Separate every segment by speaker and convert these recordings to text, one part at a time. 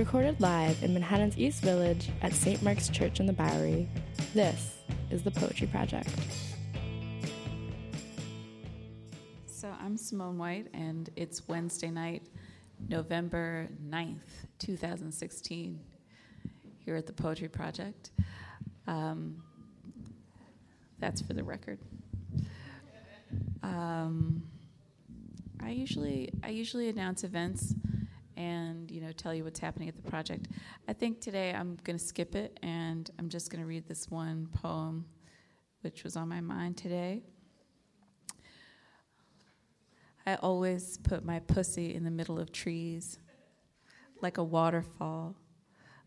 Speaker 1: Recorded live in Manhattan's East Village at St. Mark's Church in the Bowery, this is the Poetry Project.
Speaker 2: So I'm Simone White, and it's Wednesday night, November 9th, 2016, here at the Poetry Project. Um, that's for the record. Um, I usually I usually announce events and you know tell you what's happening at the project. I think today I'm going to skip it and I'm just going to read this one poem which was on my mind today. I always put my pussy in the middle of trees like a waterfall,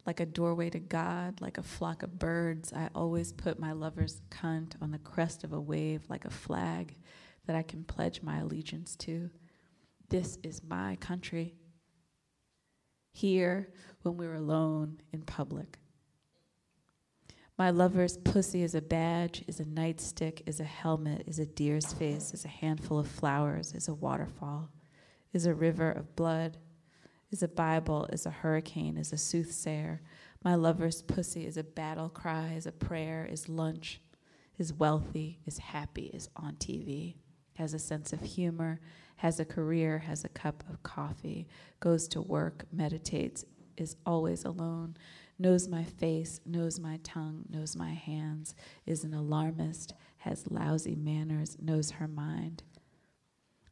Speaker 2: like a doorway to God, like a flock of birds. I always put my lover's cunt on the crest of a wave like a flag that I can pledge my allegiance to. This is my country. Here, when we're alone in public. My lover's pussy is a badge, is a nightstick, is a helmet, is a deer's face, is a handful of flowers, is a waterfall, is a river of blood, is a Bible, is a hurricane, is a soothsayer. My lover's pussy is a battle cry, is a prayer, is lunch, is wealthy, is happy, is on TV, has a sense of humor, has a career, has a cup of coffee, goes to work, meditates, is always alone, knows my face, knows my tongue, knows my hands, is an alarmist, has lousy manners, knows her mind.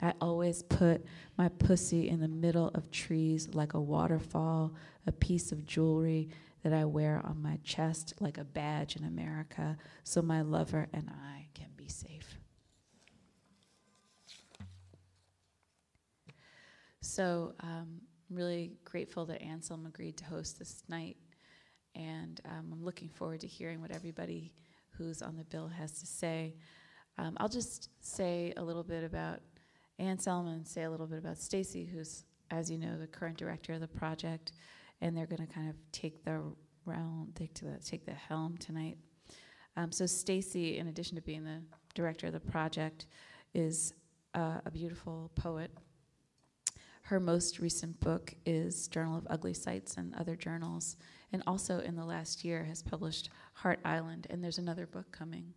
Speaker 2: I always put my pussy in the middle of trees like a waterfall, a piece of jewelry that I wear on my chest like a badge in America, so my lover and I can be safe. So um, I'm really grateful that Anselm agreed to host this night, and um, I'm looking forward to hearing what everybody who's on the bill has to say. Um, I'll just say a little bit about Anselm and say a little bit about Stacy, who's, as you know, the current director of the project, and they're going to kind of take the realm, take, the, take the helm tonight. Um, so Stacy, in addition to being the director of the project, is uh, a beautiful poet her most recent book is Journal of Ugly Sights and Other Journals, and also in the last year has published Heart Island, and there's another book coming,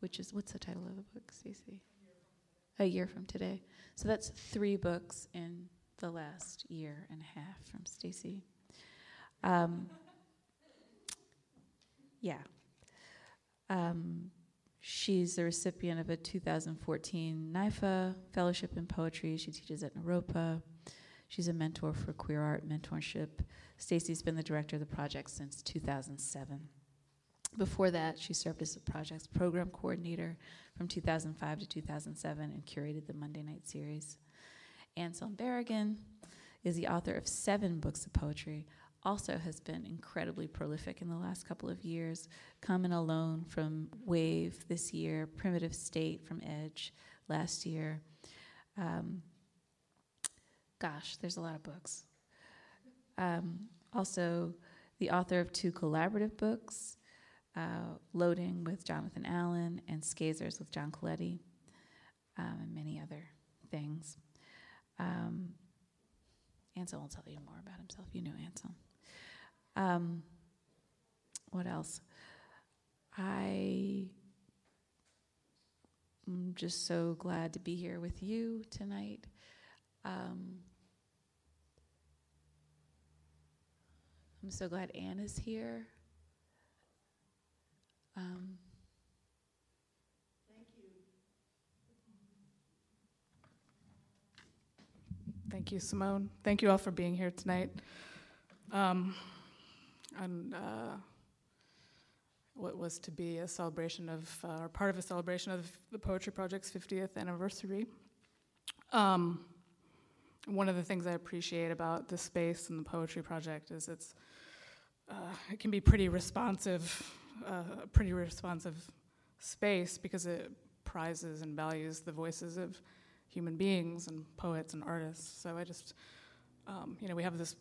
Speaker 2: which is what's the title of the book, Stacy? A year from today. So that's three books in the last year and a half from Stacy. Um, yeah. Um, she's the recipient of a 2014 NYFA Fellowship in Poetry. She teaches at Naropa. She's a mentor for queer art mentorship. Stacy's been the director of the project since 2007. Before that, she served as the project's program coordinator from 2005 to 2007 and curated the Monday Night series. Anselm Berrigan is the author of seven books of poetry, also has been incredibly prolific in the last couple of years. Come In Alone from Wave this year, Primitive State from Edge last year. Um, gosh, there's a lot of books. Um, also, the author of two collaborative books, uh, Loading with Jonathan Allen and Skasers with John Coletti, um, and many other things. Um, Anselm will tell you more about himself. You know Anselm. Um, what else? I am just so glad to be here with you tonight. Um, I'm so glad Anne is here. Um,
Speaker 3: Thank you. Thank you, Simone. Thank you all for being here tonight. Um, and uh, what was to be a celebration of, uh, or part of a celebration of the Poetry Project's 50th anniversary. Um, one of the things I appreciate about the space and the Poetry Project is it's uh, it can be pretty responsive, uh, pretty responsive space because it prizes and values the voices of human beings and poets and artists. So I just, um, you know, we have this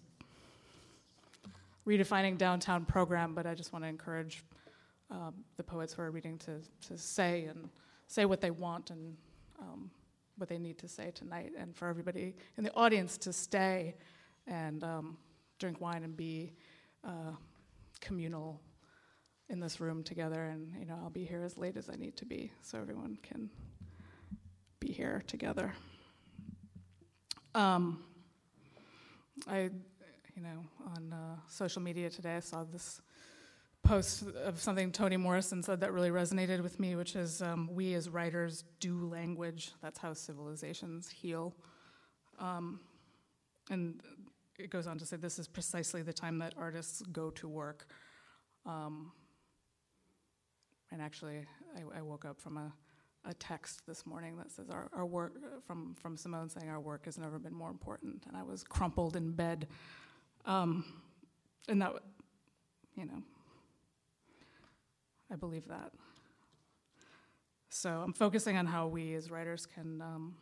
Speaker 3: redefining downtown program, but I just want to encourage um, the poets who are reading to, to say and say what they want and um, what they need to say tonight, and for everybody in the audience to stay and um, drink wine and be uh, communal in this room together. And you know, I'll be here as late as I need to be, so everyone can be here together. Um, I, you know, on uh, social media today, I saw this post of something Toni Morrison said that really resonated with me, which is um, we as writers do language. That's how civilizations heal. Um, and it goes on to say this is precisely the time that artists go to work. Um, and actually, I, I, woke up from a, a text this morning that says our, our work from, from Simone saying our work has never been more important. And I was crumpled in bed. Um, and that, you know, I believe that. So I'm focusing on how we as writers can, um,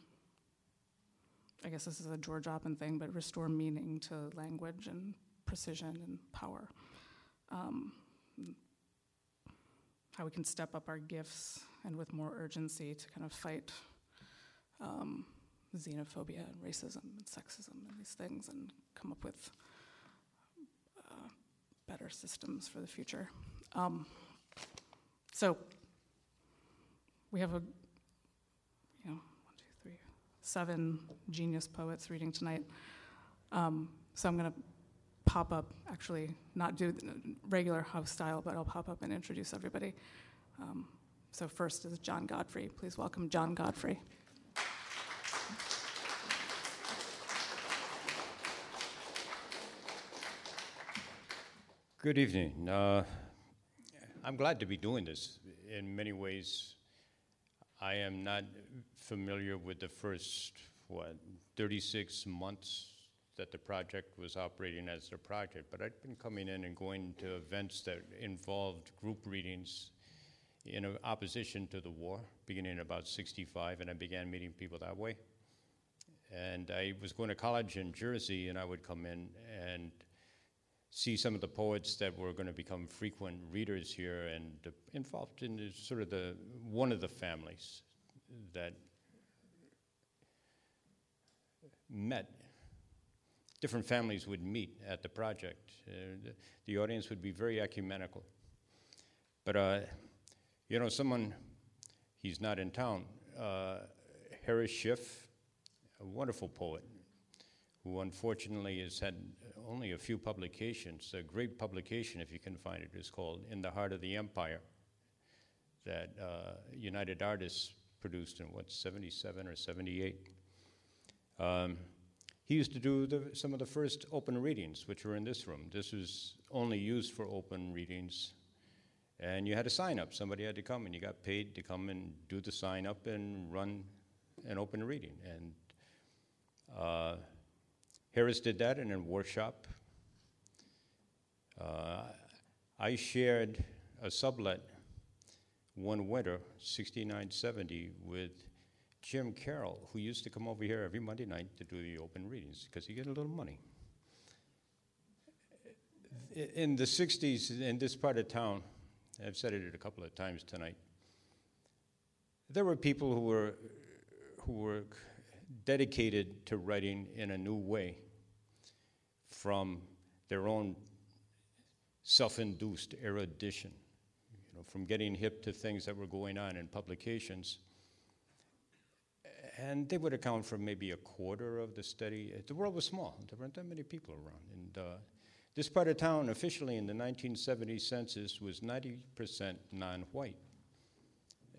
Speaker 3: I guess this is a George Oppen thing, but restore meaning to language and precision and power. Um, how we can step up our gifts and with more urgency to kind of fight um, xenophobia and racism and sexism and these things and come up with uh, better systems for the future. Um, so we have a, you know, seven genius poets reading tonight. Um, so I'm going to pop up, actually, not do regular house style, but I'll pop up and introduce everybody. Um, so first is John Godfrey. Please welcome John Godfrey.
Speaker 4: Good evening. Uh, I'm glad to be doing this. In many ways, I am not familiar with the first, what, 36 months that the project was operating as a project, but I'd been coming in and going to events that involved group readings in opposition to the war, beginning in about 65, and I began meeting people that way. And I was going to college in Jersey, and I would come in and see some of the poets that were going to become frequent readers here and uh, involved in sort of the one of the families that met. Different families would meet at the project. Uh, the, the, audience would be very ecumenical. But, uh, you know, someone, he's not in town, uh, Harris Schiff, a wonderful poet, who unfortunately has had only a few publications. A great publication, if you can find it, is called In the Heart of the Empire, that uh, United Artists produced in what, 77 or 78. Um, he used to do the, some of the first open readings, which were in this room. This was only used for open readings. And you had to sign up. Somebody had to come, and you got paid to come and do the sign up and run an open reading. And uh, Harris did that in a workshop. Uh, I shared a sublet one winter, 6970, with Jim Carroll, who used to come over here every Monday night to do the open readings because he get a little money. In the 60s, in this part of town, I've said it a couple of times tonight, there were people who were, who were dedicated to writing in a new way from their own self induced erudition, you know, from getting hip to things that were going on in publications. And they would account for maybe a quarter of the study. The world was small, there weren't that many people around. And uh, this part of town, officially in the 1970 census, was 90% non white.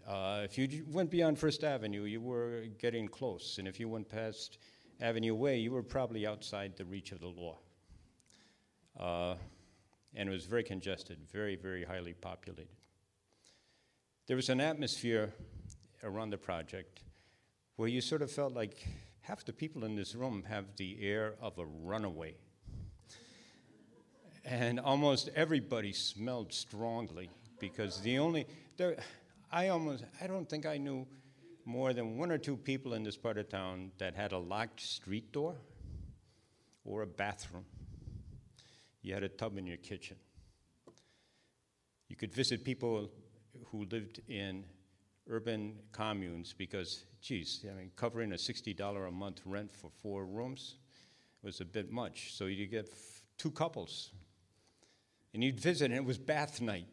Speaker 4: Uh, if you went beyond First Avenue, you were getting close. And if you went past Avenue A, you were probably outside the reach of the law. Uh, and it was very congested, very, very highly populated. There was an atmosphere around the project where you sort of felt like half the people in this room have the air of a runaway. and almost everybody smelled strongly because the only, there, I almost, I don't think I knew more than one or two people in this part of town that had a locked street door or a bathroom. You had a tub in your kitchen. You could visit people who lived in urban communes because, geez, I mean, covering a $60 a month rent for four rooms was a bit much. So you'd get two couples. And you'd visit, and it was bath night.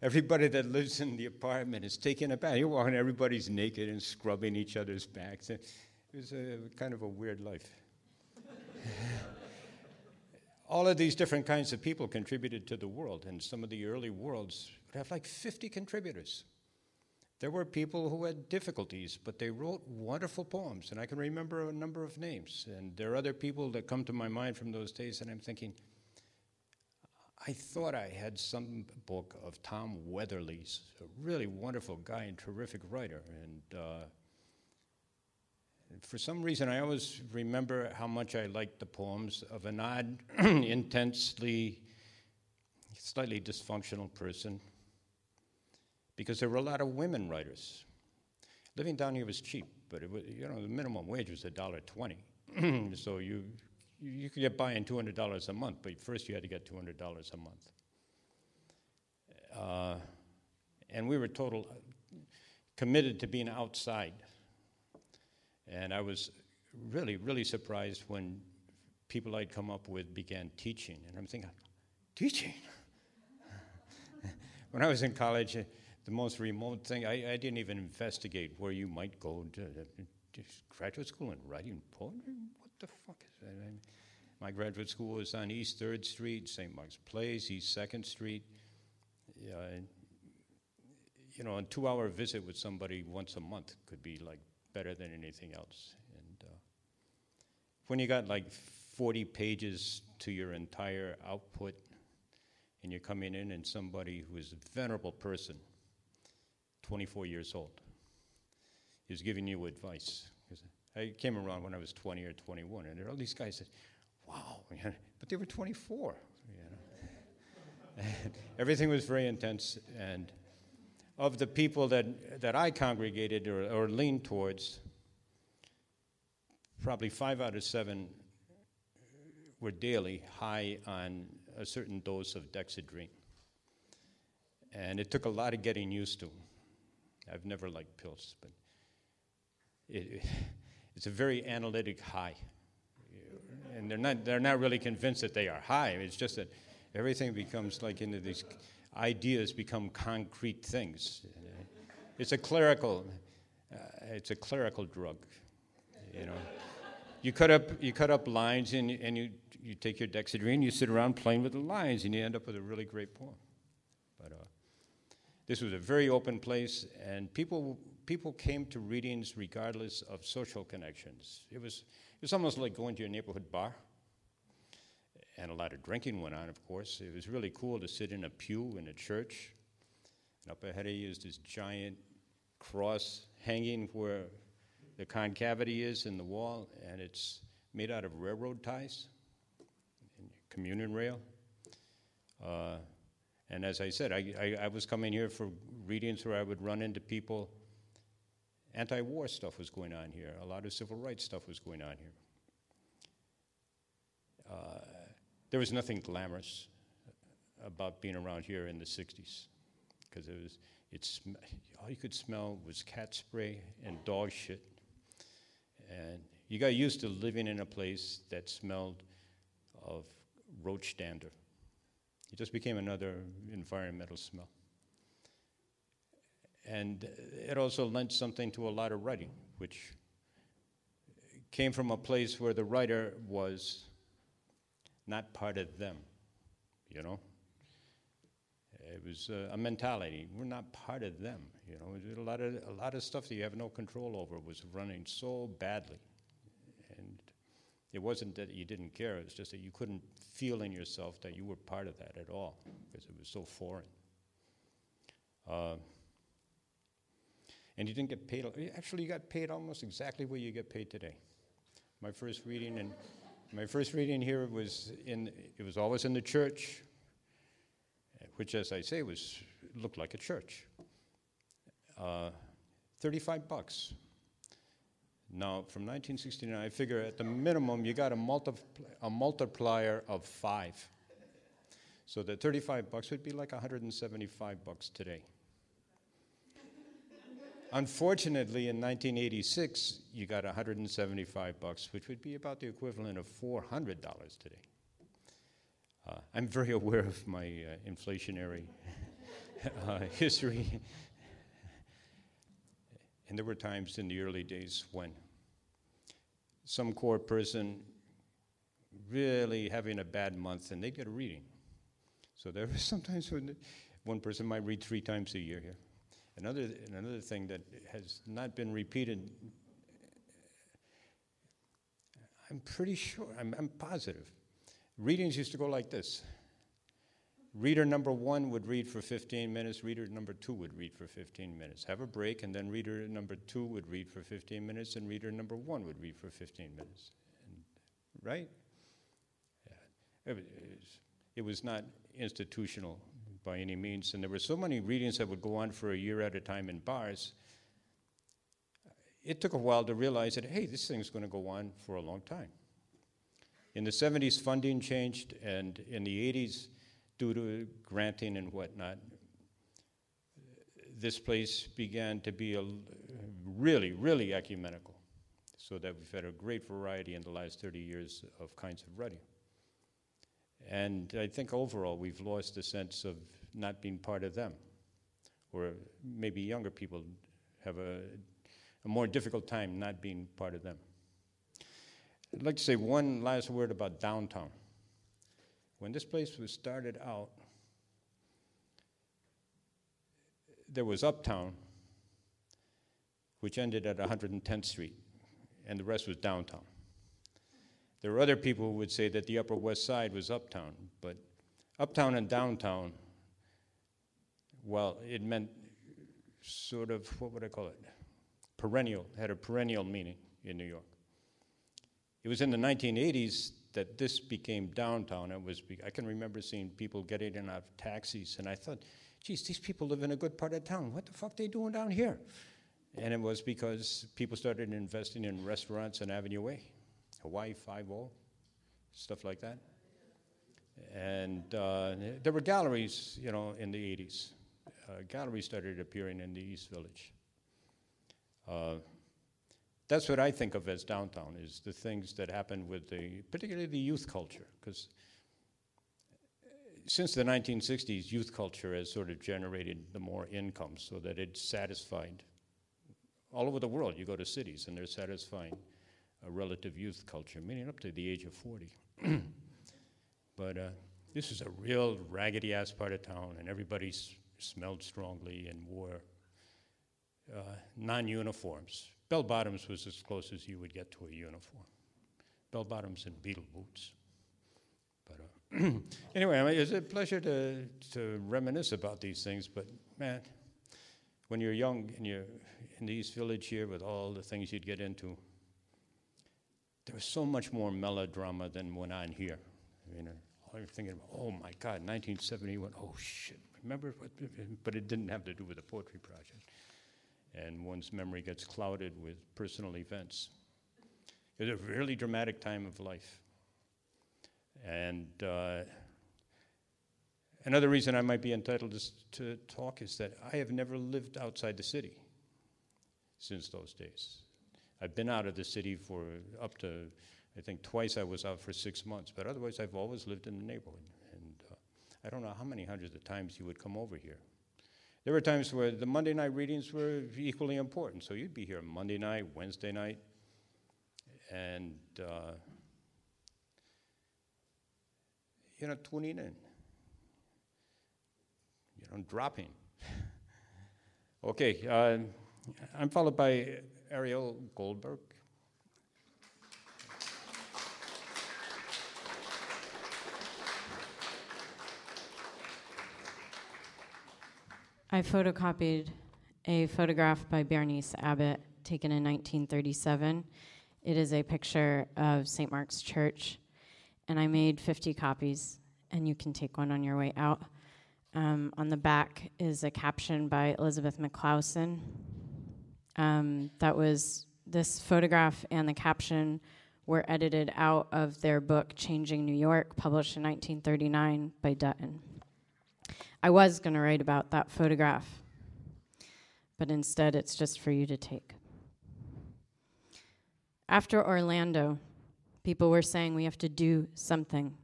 Speaker 4: Everybody that lives in the apartment is taking a bath. You're walking, everybody's naked and scrubbing each other's backs. It was a, kind of a weird life. All of these different kinds of people contributed to the world, and some of the early worlds would have like 50 contributors. There were people who had difficulties, but they wrote wonderful poems, and I can remember a number of names. And there are other people that come to my mind from those days, and I'm thinking, I thought I had some book of Tom Weatherly's, a really wonderful guy and terrific writer. And, uh, for some reason, I always remember how much I liked the poems of an odd, intensely, slightly dysfunctional person, because there were a lot of women writers. Living down here was cheap, but it was, you know, the minimum wage was a dollar twenty. so you you could get by in $200 a month, but first you had to get $200 a month. Uh, and we were total committed to being outside. And I was really, really surprised when people I'd come up with began teaching. And I'm thinking, teaching? when I was in college, uh, the most remote thing, I, I, didn't even investigate where you might go to, to graduate school and writing poetry the fuck is that? My graduate school was on East 3rd Street, St. Mark's Place, East 2nd Street. You know, a two hour visit with somebody once a month could be like better than anything else. And uh, when you got like 40 pages to your entire output, and you're coming in and somebody who is a venerable person, 24 years old, is giving you advice I came around when I was 20 or 21, and all these guys said, wow, but they were 24. You know? everything was very intense, and of the people that, that I congregated or, or leaned towards, probably five out of seven were daily high on a certain dose of dexedrine. And it took a lot of getting used to. I've never liked pills, but it, it's a very analytic high. And they're not, they're not really convinced that they are high. It's just that everything becomes like into these ideas become concrete things. It's a clerical, uh, it's a clerical drug, you know. You cut up, you cut up lines and, and you, you take your dexedrine, you sit around playing with the lines, and you end up with a really great poem. But uh, this was a very open place, and people people came to readings regardless of social connections. It was, it was almost like going to your neighborhood bar. And a lot of drinking went on, of course. It was really cool to sit in a pew in a church. And up ahead of you is this giant cross hanging where the concavity is in the wall, and it's made out of railroad ties, communion rail. Uh, and as I said, I, I, I was coming here for readings where I would run into people Anti war stuff was going on here, a lot of civil rights stuff was going on here. Uh, there was nothing glamorous about being around here in the 60s because it was it's all you could smell was cat spray and dog shit. And you got used to living in a place that smelled of roach dander. It just became another environmental smell and it also lent something to a lot of writing, which came from a place where the writer was not part of them, you know? It was a mentality. We're not part of them, you know. A lot of a lot of stuff that you have no control over was running so badly, and it wasn't that you didn't care. It was just that you couldn't feel in yourself that you were part of that at all because it was so foreign. Uh, and you didn't get paid. Actually, you got paid almost exactly what you get paid today. My first reading and my first reading here was in. It was always in the church, which, as I say, was looked like a church. Uh, Thirty-five bucks. Now, from 1969, I figure at the minimum you got a, multipl- a multiplier of five. So the 35 bucks would be like 175 bucks today. Unfortunately, in 1986, you got 175 bucks, which would be about the equivalent of $400 today. Uh, I'm very aware of my uh, inflationary uh, history. and there were times in the early days when some core person really having a bad month and they get a reading. So there were sometimes when one person might read three times a year here. Another, another thing that has not been repeated, I'm pretty sure, I'm, I'm positive. Readings used to go like this. Reader number one would read for 15 minutes, reader number two would read for 15 minutes. Have a break, and then reader number two would read for 15 minutes, and reader number one would read for 15 minutes. And, right? Yeah. It, was, it was not institutional by any means, and there were so many readings that would go on for a year at a time in bars. It took a while to realize that, hey, this thing's going to go on for a long time. In the 70s, funding changed, and in the 80s, due to granting and whatnot, this place began to be a really, really ecumenical, so that we've had a great variety in the last 30 years of kinds of writing. And I think overall we've lost the sense of not being part of them, or maybe younger people have a, a more difficult time not being part of them. I'd like to say one last word about downtown. When this place was started out, there was Uptown, which ended at 110th Street, and the rest was downtown. There were other people who would say that the Upper West Side was Uptown, but Uptown and Downtown, well, it meant sort of, what would I call it? Perennial, had a perennial meaning in New York. It was in the 1980s that this became downtown. It was, I can remember seeing people getting in out of taxis, and I thought, geez, these people live in a good part of town. What the fuck they doing down here? And it was because people started investing in restaurants on Avenue A, Hawaii Five-O, stuff like that. And uh, there were galleries, you know, in the 80s. Uh, galleries started appearing in the East Village. Uh, that's what I think of as downtown is the things that happen with the particularly the youth culture because since the 1960s youth culture has sort of generated the more income so that it's satisfied all over the world you go to cities and they're satisfying a relative youth culture meaning up to the age of 40 but uh, this is a real raggedy ass part of town and everybody s- smelled strongly and wore uh, non-uniforms Bell bottoms was as close as you would get to a uniform. Bell bottoms and beetle boots. But uh, anyway, I mean, it's a pleasure to, to reminisce about these things. But man, when you're young and you're in the East Village here with all the things you'd get into, there was so much more melodrama than went on here. I mean, I'm thinking, oh my God, 1971, oh shit, remember? What, but it didn't have to do with the poetry project and one's memory gets clouded with personal events. It was a really dramatic time of life. And uh, another reason I might be entitled to, to talk is that I have never lived outside the city since those days. I've been out of the city for up to, I think twice I was out for six months, but otherwise I've always lived in the neighborhood. I don't know how many hundreds of times you would come over here. There were times where the Monday night readings were equally important. So you'd be here Monday night, Wednesday night, and uh, you know, tuning in, you know, dropping. okay, uh, I'm followed by Ariel Goldberg.
Speaker 5: I photocopied a photograph by Berenice Abbott taken in 1937. It is a picture of St. Mark's Church, and I made 50 copies, and you can take one on your way out. Um, on the back is a caption by Elizabeth McCausland. Um, that was this photograph and the caption were edited out of their book Changing New York, published in 1939 by Dutton. I was going to write about that photograph, but instead it's just for you to take. After Orlando, people were saying we have to do something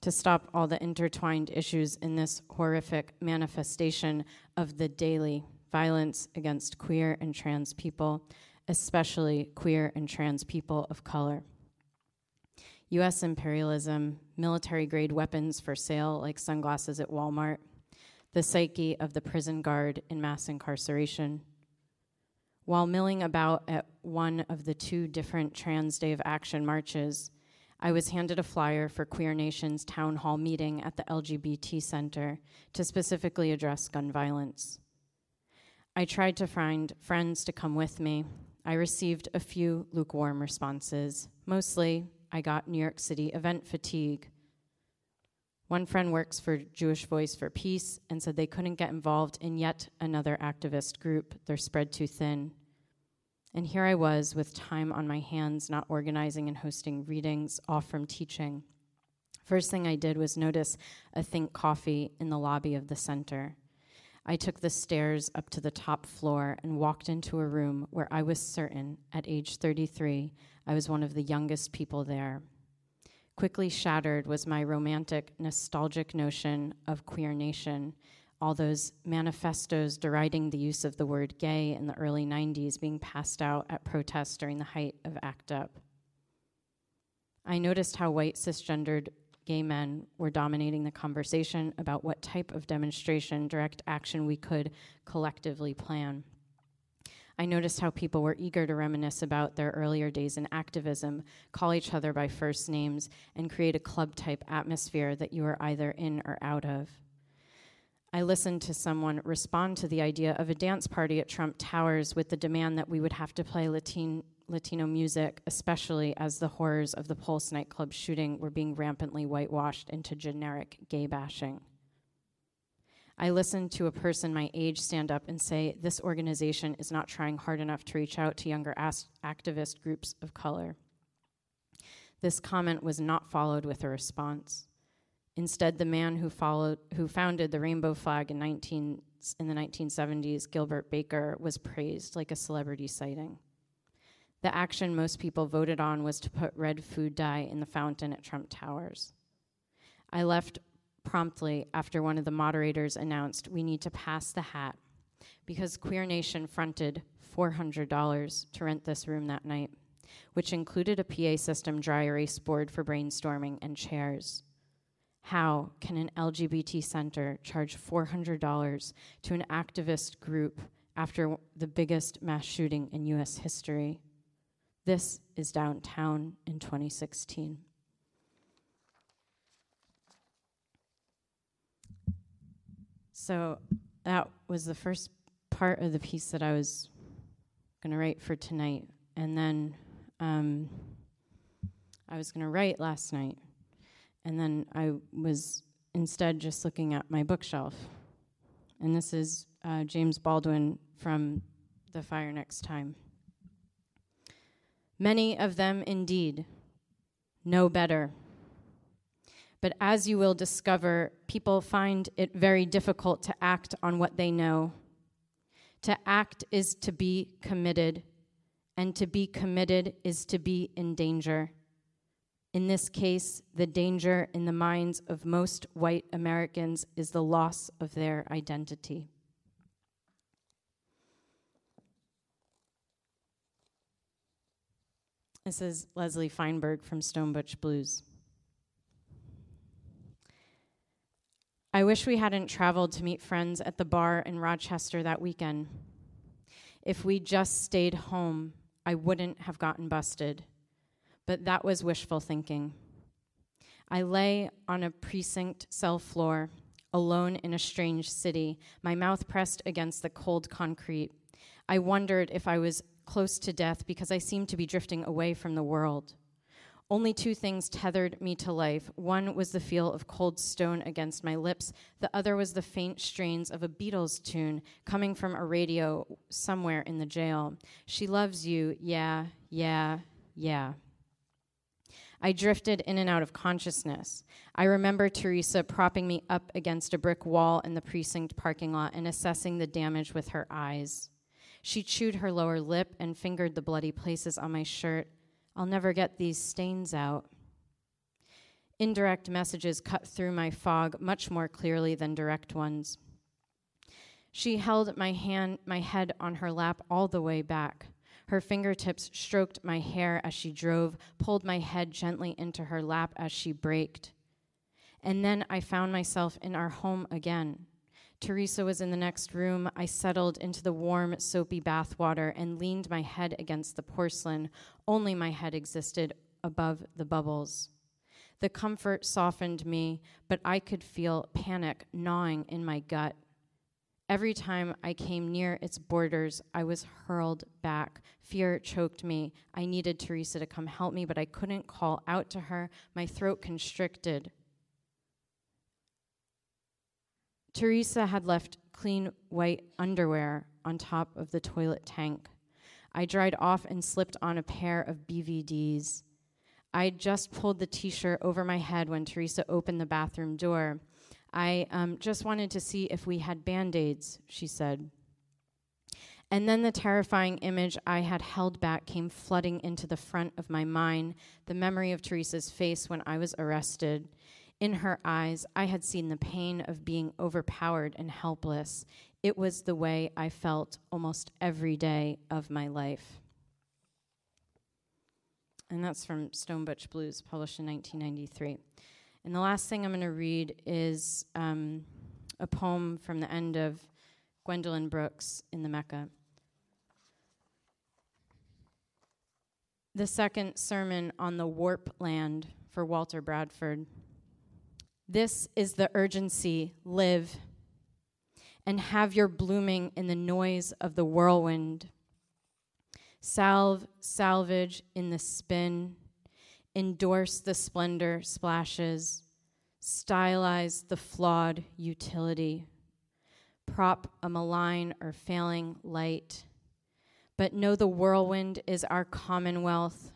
Speaker 5: to stop all the intertwined issues in this horrific manifestation of the daily violence against queer and trans people, especially queer and trans people of color. US imperialism, military grade weapons for sale like sunglasses at Walmart, the psyche of the prison guard in mass incarceration. While milling about at one of the two different Trans Day of Action marches, I was handed a flyer for Queer Nation's town hall meeting at the LGBT Center to specifically address gun violence. I tried to find friends to come with me. I received a few lukewarm responses. Mostly, I got New York City event fatigue. One friend works for Jewish Voice for Peace and said they couldn't get involved in yet another activist group. They're spread too thin. And here I was with time on my hands, not organizing and hosting readings, off from teaching. First thing I did was notice a Think Coffee in the lobby of the center. I took the stairs up to the top floor and walked into a room where I was certain, at age 33, I was one of the youngest people there. Quickly shattered was my romantic, nostalgic notion of queer nation, all those manifestos deriding the use of the word gay in the early 90s being passed out at protests during the height of ACT UP. I noticed how white cisgendered gay men were dominating the conversation about what type of demonstration, direct action we could collectively plan. I noticed how people were eager to reminisce about their earlier days in activism, call each other by first names, and create a club type atmosphere that you were either in or out of. I listened to someone respond to the idea of a dance party at Trump Towers with the demand that we would have to play Latin, Latino music, especially as the horrors of the Pulse nightclub shooting were being rampantly whitewashed into generic gay bashing. I listened to a person my age stand up and say, This organization is not trying hard enough to reach out to younger as- activist groups of color. This comment was not followed with a response. Instead, the man who, followed, who founded the rainbow flag in, 19, in the 1970s, Gilbert Baker, was praised like a celebrity sighting. The action most people voted on was to put red food dye in the fountain at Trump Towers. I left promptly after one of the moderators announced we need to pass the hat because Queer Nation fronted $400 to rent this room that night, which included a PA system dry erase board for brainstorming and chairs. How can an LGBT center charge $400 to an activist group after the biggest mass shooting in US history? This is downtown in 2016. So that was the first part of the piece that I was going to write for tonight. And then um, I was going to write last night. And then I was instead just looking at my bookshelf. And this is uh, James Baldwin from The Fire Next Time. Many of them indeed know better but as you will discover, people find it very difficult to act on what they know. To act is to be committed, and to be committed is to be in danger. In this case, the danger in the minds of most white Americans is the loss of their identity. This is Leslie Feinberg from Stone Butch Blues. I wish we hadn't traveled to meet friends at the bar in Rochester that weekend. If we just stayed home, I wouldn't have gotten busted. But that was wishful thinking. I lay on a precinct cell floor, alone in a strange city, my mouth pressed against the cold concrete. I wondered if I was close to death because I seemed to be drifting away from the world. Only two things tethered me to life. One was the feel of cold stone against my lips, the other was the faint strains of a Beatles tune coming from a radio somewhere in the jail. She loves you, yeah, yeah, yeah. I drifted in and out of consciousness. I remember Teresa propping me up against a brick wall in the precinct parking lot and assessing the damage with her eyes. She chewed her lower lip and fingered the bloody places on my shirt. I'll never get these stains out. Indirect messages cut through my fog much more clearly than direct ones. She held my hand, my head on her lap all the way back. Her fingertips stroked my hair as she drove, pulled my head gently into her lap as she braked. And then I found myself in our home again. Teresa was in the next room. I settled into the warm, soapy bathwater and leaned my head against the porcelain. Only my head existed above the bubbles. The comfort softened me, but I could feel panic gnawing in my gut. Every time I came near its borders, I was hurled back. Fear choked me. I needed Teresa to come help me, but I couldn't call out to her. My throat constricted. Teresa had left clean white underwear on top of the toilet tank. I dried off and slipped on a pair of BVDs. I just pulled the t shirt over my head when Teresa opened the bathroom door. I um, just wanted to see if we had band aids, she said. And then the terrifying image I had held back came flooding into the front of my mind the memory of Teresa's face when I was arrested. In her eyes, I had seen the pain of being overpowered and helpless. It was the way I felt almost every day of my life. And that's from Stone Butch Blues, published in 1993. And the last thing I'm going to read is um, a poem from the end of Gwendolyn Brooks in the Mecca. The second sermon on the warp land for Walter Bradford. This is the urgency live and have your blooming in the noise of the whirlwind. Salve, salvage in the spin endorse the splendor splashes, stylize the flawed utility, prop a malign or failing light. But know the whirlwind is our commonwealth,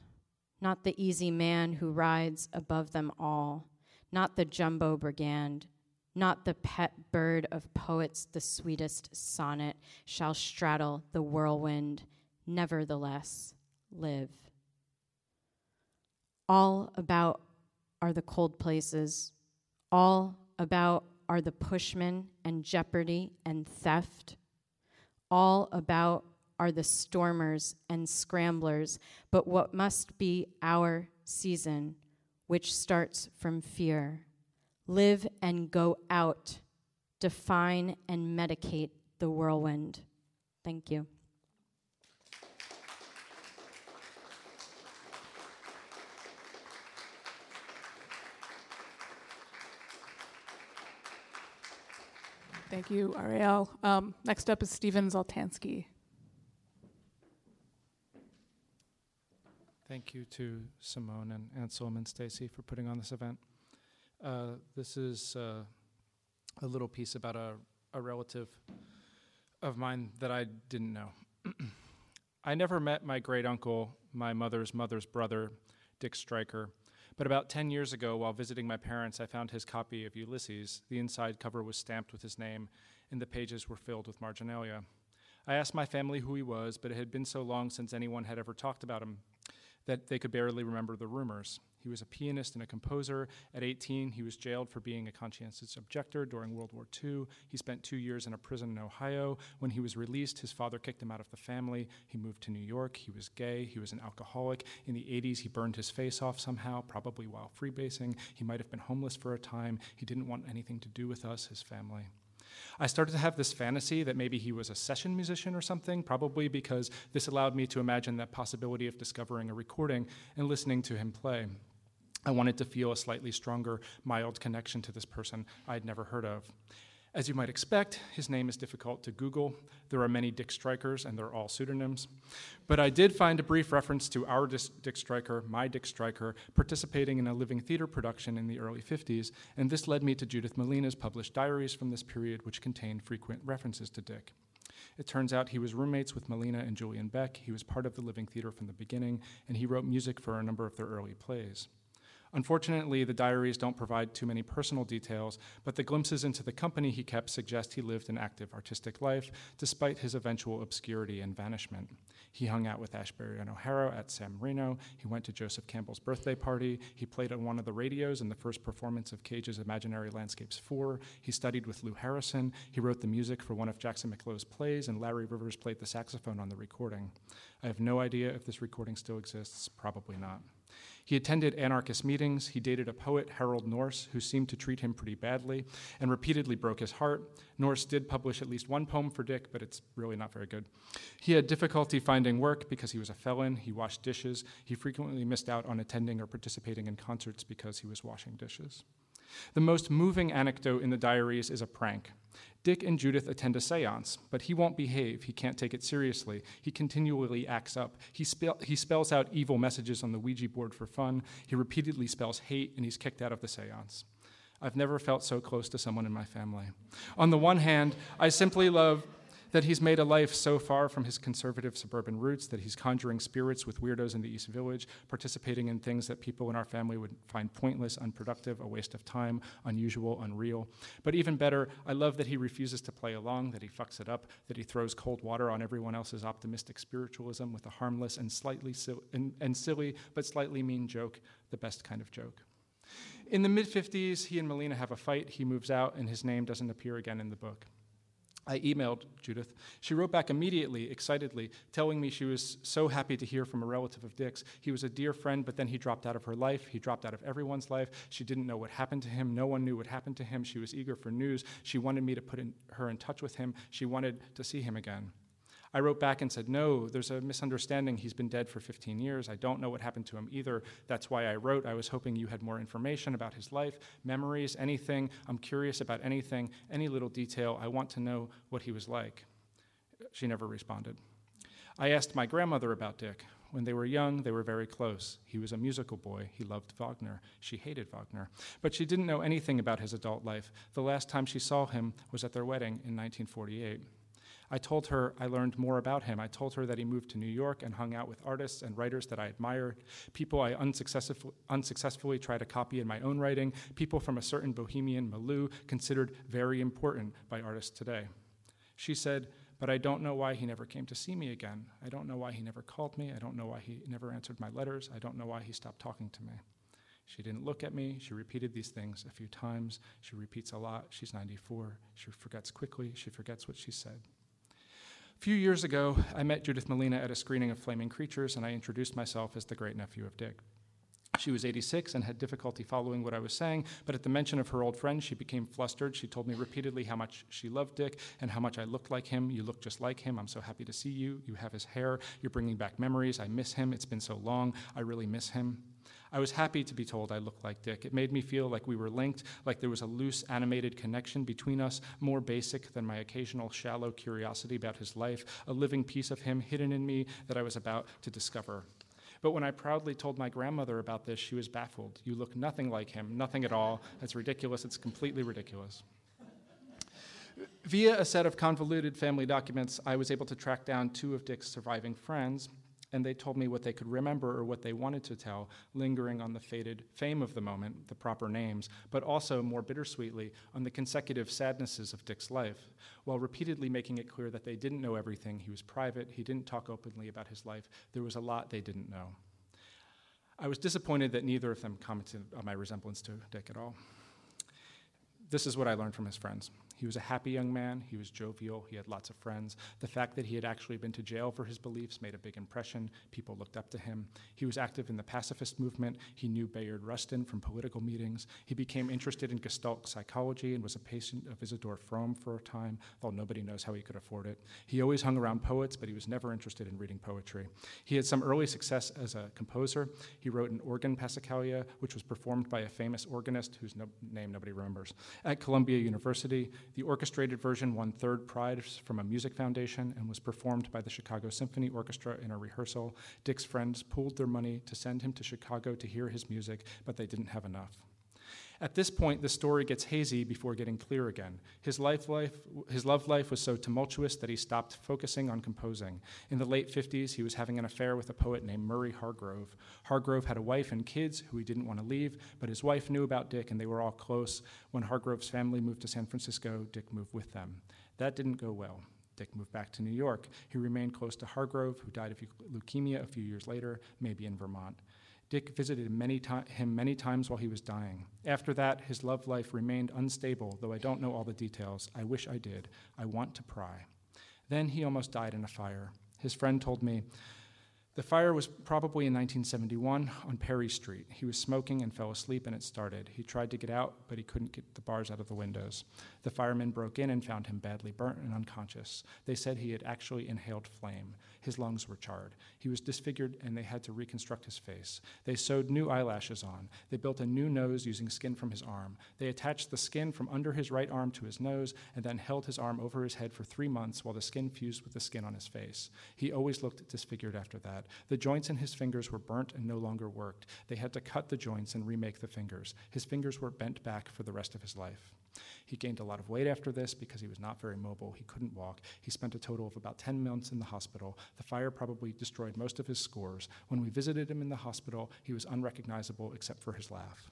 Speaker 5: not the easy man who rides above them all, not the jumbo brigand, not the pet bird of poets, the sweetest sonnet shall straddle the whirlwind, nevertheless live. All about are the cold places. All about are the pushmen and jeopardy and theft. All about are the stormers and scramblers. But what must be our season, which starts from fear? Live and go out, define and medicate the whirlwind. Thank you.
Speaker 3: Thank you, Ariel. Um, next up is Stephen Zultanski.
Speaker 6: Thank you to Simone and Anselm and Stacy for putting on this event. Uh, this is uh, a little piece about a, a relative of mine that I didn't know. I never met my great uncle, my mother's mother's brother, Dick Stryker, but about 10 years ago, while visiting my parents, I found his copy of Ulysses. The inside cover was stamped with his name, and the pages were filled with marginalia. I asked my family who he was, but it had been so long since anyone had ever talked about him that they could barely remember the rumors. He was a pianist and a composer. At 18, he was jailed for being a conscientious objector during World War II. He spent two years in a prison in Ohio. When he was released, his father kicked him out of the family. He moved to New York. He was gay. He was an alcoholic. In the 80s, he burned his face off somehow, probably while freebasing. He might have been homeless for a time. He didn't want anything to do with us, his family. I started to have this fantasy that maybe he was a session musician or something, probably because this allowed me to imagine that possibility of discovering a recording and listening to him play. I wanted to feel a slightly stronger, mild connection to this person I'd never heard of. As you might expect, his name is difficult to Google. There are many Dick Strykers, and they're all pseudonyms. But I did find a brief reference to our Dick Stryker, my Dick Stryker, participating in a living theater production in the early 50s, and this led me to Judith Malina's published diaries from this period, which contained frequent references to Dick. It turns out he was roommates with Molina and Julian Beck. He was part of the Living Theater from the beginning, and he wrote music for a number of their early plays. Unfortunately, the diaries don't provide too many personal details, but the glimpses into the company he kept suggest he lived an active artistic life despite his eventual obscurity and vanishment. He hung out with Ashbery and O'Hara at San Marino. He went to Joseph Campbell's birthday party. He played on one of the radios in the first performance of Cage's Imaginary Landscapes 4. He studied with Lou Harrison. He wrote the music for one of Jackson Mac Low's plays, and Larry Rivers played the saxophone on the recording. I have no idea if this recording still exists, probably not. He attended anarchist meetings. He dated a poet, Harold Norse, who seemed to treat him pretty badly and repeatedly broke his heart. Norse did publish at least one poem for Dick, but it's really not very good. He had difficulty finding work because he was a felon. He washed dishes. He frequently missed out on attending or participating in concerts because he was washing dishes. The most moving anecdote in the diaries is a prank. Dick and Judith attend a seance, but he won't behave. He can't take it seriously. He continually acts up. He, he spells out evil messages on the Ouija board for fun. He repeatedly spells hate, and he's kicked out of the seance. I've never felt so close to someone in my family. On the one hand, I simply love that he's made a life so far from his conservative suburban roots that he's conjuring spirits with weirdos in the East Village, participating in things that people in our family would find pointless, unproductive, a waste of time, unusual, unreal. But even better, I love that he refuses to play along, that he fucks it up, that he throws cold water on everyone else's optimistic spiritualism with a harmless and slightly sil- and, and silly but slightly mean joke, the best kind of joke. In the mid 50s, he and Malina have a fight. He moves out, and his name doesn't appear again in the book. I emailed Judith. She wrote back immediately, excitedly, telling me she was so happy to hear from a relative of Dick's. He was a dear friend, but then he dropped out of her life. He dropped out of everyone's life. She didn't know what happened to him. No one knew what happened to him. She was eager for news. She wanted me to put in, her in touch with him. She wanted to see him again. I wrote back and said, No, there's a misunderstanding. He's been dead for 15 years. I don't know what happened to him either. That's why I wrote. I was hoping you had more information about his life, memories, anything. I'm curious about anything, any little detail. I want to know what he was like. She never responded. I asked my grandmother about Dick. When they were young, they were very close. He was a musical boy. He loved Wagner. She hated Wagner. But she didn't know anything about his adult life. The last time she saw him was at their wedding in 1948. I told her I learned more about him. I told her that he moved to New York and hung out with artists and writers that I admired, people I unsuccessful, unsuccessfully tried to copy in my own writing, people from a certain bohemian milieu considered very important by artists today. She said, but I don't know why he never came to see me again. I don't know why he never called me. I don't know why he never answered my letters. I don't know why he stopped talking to me. She didn't look at me. She repeated these things a few times. She repeats a lot. She's 94. She forgets quickly. She forgets what she said. A few years ago, I met Judith Malina at a screening of Flaming Creatures, and I introduced myself as the great nephew of Dick. She was 86 and had difficulty following what I was saying, but at the mention of her old friend, she became flustered. She told me repeatedly how much she loved Dick and how much I looked like him. You look just like him. I'm so happy to see you. You have his hair. You're bringing back memories. I miss him. It's been so long. I really miss him. I was happy to be told I looked like Dick. It made me feel like we were linked, like there was a loose, animated connection between us, more basic than my occasional shallow curiosity about his life, a living piece of him hidden in me that I was about to discover. But when I proudly told my grandmother about this, she was baffled. You look nothing like him, nothing at all. It's ridiculous. It's completely ridiculous. Via a set of convoluted family documents, I was able to track down two of Dick's surviving friends and they told me what they could remember or what they wanted to tell, lingering on the faded fame of the moment, the proper names, but also, more bittersweetly, on the consecutive sadnesses of Dick's life, while repeatedly making it clear that they didn't know everything. He was private, he didn't talk openly about his life, there was a lot they didn't know. I was disappointed that neither of them commented on my resemblance to Dick at all. This is what I learned from his friends. He was a happy young man. He was jovial. He had lots of friends. The fact that he had actually been to jail for his beliefs made a big impression. People looked up to him. He was active in the pacifist movement. He knew Bayard Rustin from political meetings. He became interested in Gestalt psychology and was a patient of Isadore From for a time, though nobody knows how he could afford it. He always hung around poets, but he was never interested in reading poetry. He had some early success as a composer. He wrote an organ passacaglia, which was performed by a famous organist whose no- name nobody remembers, at Columbia University. The orchestrated version won third prize from a music foundation and was performed by the Chicago Symphony Orchestra in a rehearsal. Dick's friends pooled their money to send him to Chicago to hear his music, but they didn't have enough. At this point, the story gets hazy before getting clear again. His, life life, his love life was so tumultuous that he stopped focusing on composing. In the late 50s, he was having an affair with a poet named Murray Hargrove. Hargrove had a wife and kids who he didn't want to leave, but his wife knew about Dick and they were all close. When Hargrove's family moved to San Francisco, Dick moved with them. That didn't go well. Dick moved back to New York. He remained close to Hargrove, who died of leukemia a few years later, maybe in Vermont. Dick visited many him many times while he was dying. After that, his love life remained unstable, though I don't know all the details. I wish I did. I want to pry. Then he almost died in a fire. His friend told me, the fire was probably in 1971 on Perry Street. He was smoking and fell asleep, and it started. He tried to get out, but he couldn't get the bars out of the windows. The firemen broke in and found him badly burnt and unconscious. They said he had actually inhaled flame. His lungs were charred. He was disfigured, and they had to reconstruct his face. They sewed new eyelashes on. They built a new nose using skin from his arm. They attached the skin from under his right arm to his nose, and then held his arm over his head for three months while the skin fused with the skin on his face. He always looked disfigured after that. The joints in his fingers were burnt and no longer worked. They had to cut the joints and remake the fingers. His fingers were bent back for the rest of his life. He gained a lot of weight after this because he was not very mobile. He couldn't walk. He spent a total of about 10 months in the hospital. The fire probably destroyed most of his scores. When we visited him in the hospital, he was unrecognizable except for his laugh.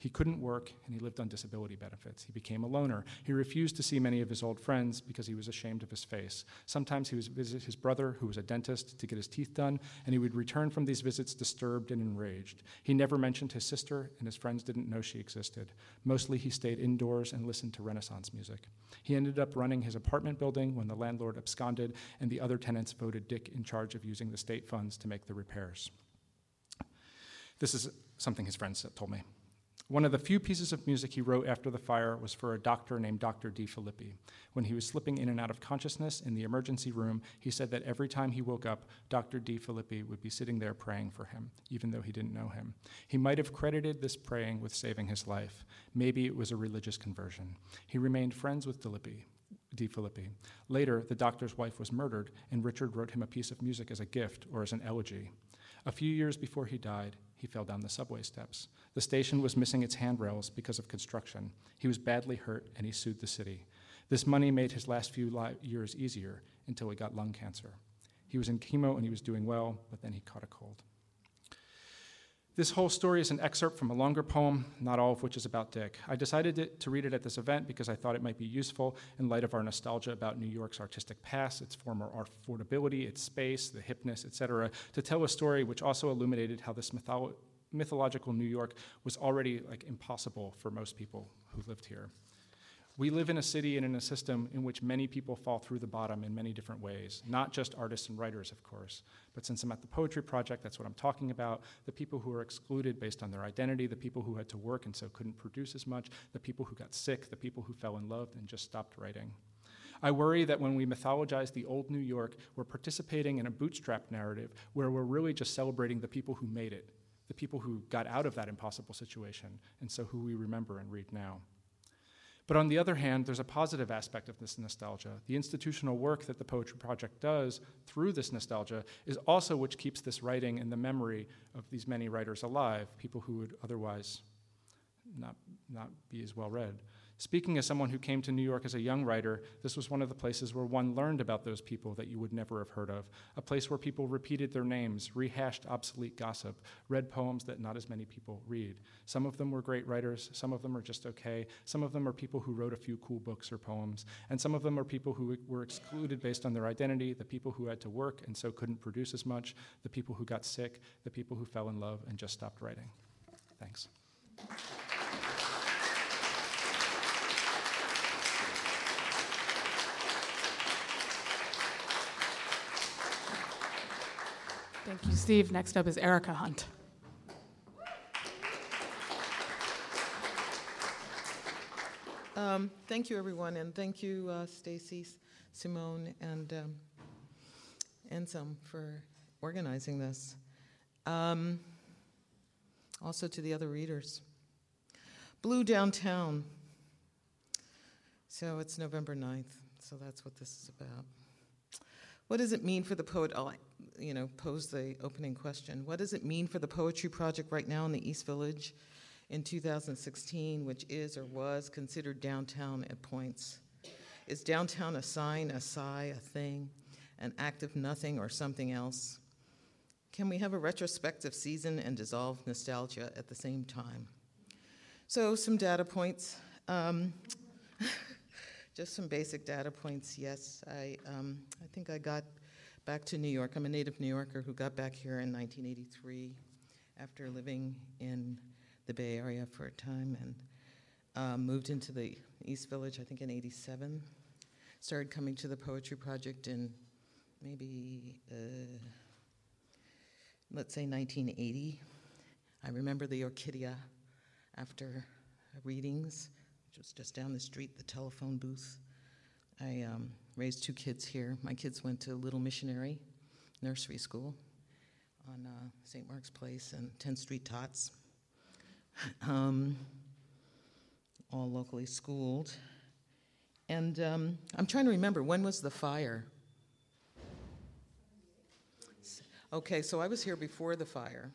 Speaker 6: He couldn't work and he lived on disability benefits. He became a loner. He refused to see many of his old friends because he was ashamed of his face. Sometimes he would visit his brother, who was a dentist, to get his teeth done, and he would return from these visits disturbed and enraged. He never mentioned his sister, and his friends didn't know she existed. Mostly he stayed indoors and listened to Renaissance music. He ended up running his apartment building when the landlord absconded and the other tenants voted Dick in charge of using the state funds to make the repairs. This is something his friends told me. One of the few pieces of music he wrote after the fire was for a doctor named Dr. D. Filippi. When he was slipping in and out of consciousness in the emergency room, he said that every time he woke up, Dr. D. Filippi would be sitting there praying for him, even though he didn't know him. He might have credited this praying with saving his life. Maybe it was a religious conversion. He remained friends with Filippi. Filippi. Later, the doctor's wife was murdered, and Richard wrote him a piece of music as a gift or as an elegy. A few years before he died, he fell down the subway steps. The station was missing its handrails because of construction. He was badly hurt and he sued the city. This money made his last few li- years easier until he got lung cancer. He was in chemo and he was doing well, but then he caught a cold. This whole story is an excerpt from a longer poem, not all of which is about Dick. I decided to read it at this event because I thought it might be useful in light of our nostalgia about New York's artistic past, its former affordability, its space, the hipness, etc., to tell a story which also illuminated how this mytholo- mythological New York was already like impossible for most people who lived here. We live in a city and in a system in which many people fall through the bottom in many different ways, not just artists and writers, of course. But since I'm at the Poetry Project, that's what I'm talking about. The people who are excluded based on their identity, the people who had to work and so couldn't produce as much, the people who got sick, the people who fell in love and just stopped writing. I worry that when we mythologize the old New York, we're participating in a bootstrap narrative where we're really just celebrating the people who made it, the people who got out of that impossible situation, and so who we remember and read now. But on the other hand, there's a positive aspect of this nostalgia. The institutional work that the Poetry Project does through this nostalgia is also which keeps this writing in the memory of these many writers alive, people who would otherwise not, not be as well read. Speaking as someone who came to New York as a young writer, this was one of the places where one learned about those people that you would never have heard of. A place where people repeated their names, rehashed obsolete gossip, read poems that not as many people read. Some of them were great writers, some of them are just okay, some of them are people who wrote a few cool books or poems, and some of them are people who were excluded based on their identity, the people who had to work and so couldn't produce as much, the people who got sick, the people who fell in love and just stopped writing. Thanks.
Speaker 3: Thank you, Steve. Next up is Erica Hunt.
Speaker 7: Um, thank you, everyone, and thank you, uh, Stacy, Simone, and um, for organizing this. Um, also to the other readers. Blue Downtown. So it's November 9th, so that's what this is about. What does it mean for the poet? You know, pose the opening question. What does it mean for the Poetry Project right now in the East Village? in 2016, which is or was considered downtown at points. Is downtown a sign, a sigh, a thing, an act of nothing, or something else? Can we have a retrospective season and dissolve nostalgia at the same time? So, some data points. Um, just some basic data points. Yes, I, um, I think I got back to New York. I'm a native New Yorker who got back here in 1983 after living in the Bay Area for a time and um, moved into the East Village, I think, in 87. Started coming to the Poetry Project in maybe, uh, let's say, 1980. I remember the Orchidia after readings, which was just down the street, the telephone booth. I um, raised two kids here. My kids went to Little Missionary Nursery School on uh, St. Mark's Place and 10th Street Tots. Um, all locally schooled. And um, I'm trying to remember when was the fire? Okay, so I was here before the fire.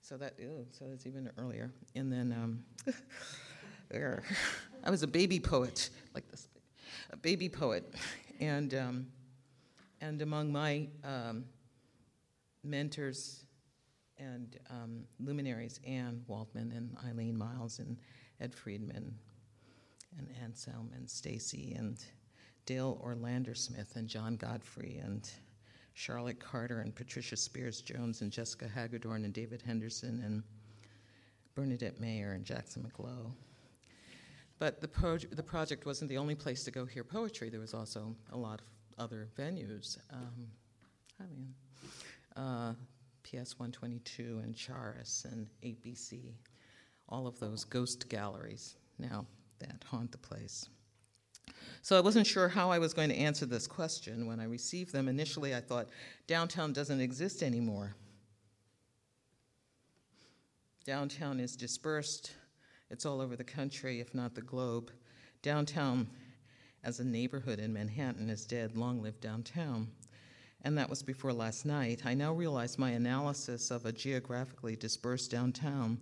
Speaker 7: So that, ew, so that's even earlier. And then um, I was a baby poet, like this, a baby poet. And, um, and among my um, mentors and um, luminaries, Anne Waldman and Eileen Myles and Ed Friedman and Anselm and Stacy and Dael Orlandersmith and John Godfrey and Charlotte Carter and Patricia Spears Jones and Jessica Hagedorn and David Henderson and Bernadette Mayer and Jackson Mac Low. But the, pro- the project wasn't the only place to go hear poetry. There was also a lot of other venues. Um, I mean, uh, PS 122 and Charas and 8BC, all of those ghost galleries now that haunt the place. So I wasn't sure how I was going to answer this question. When I received them, initially I thought, downtown doesn't exist anymore. Downtown is dispersed, it's all over the country, if not the globe. Downtown, as a neighborhood in Manhattan, is dead. Long live downtown. And that was before last night. I now realize my analysis of a geographically dispersed downtown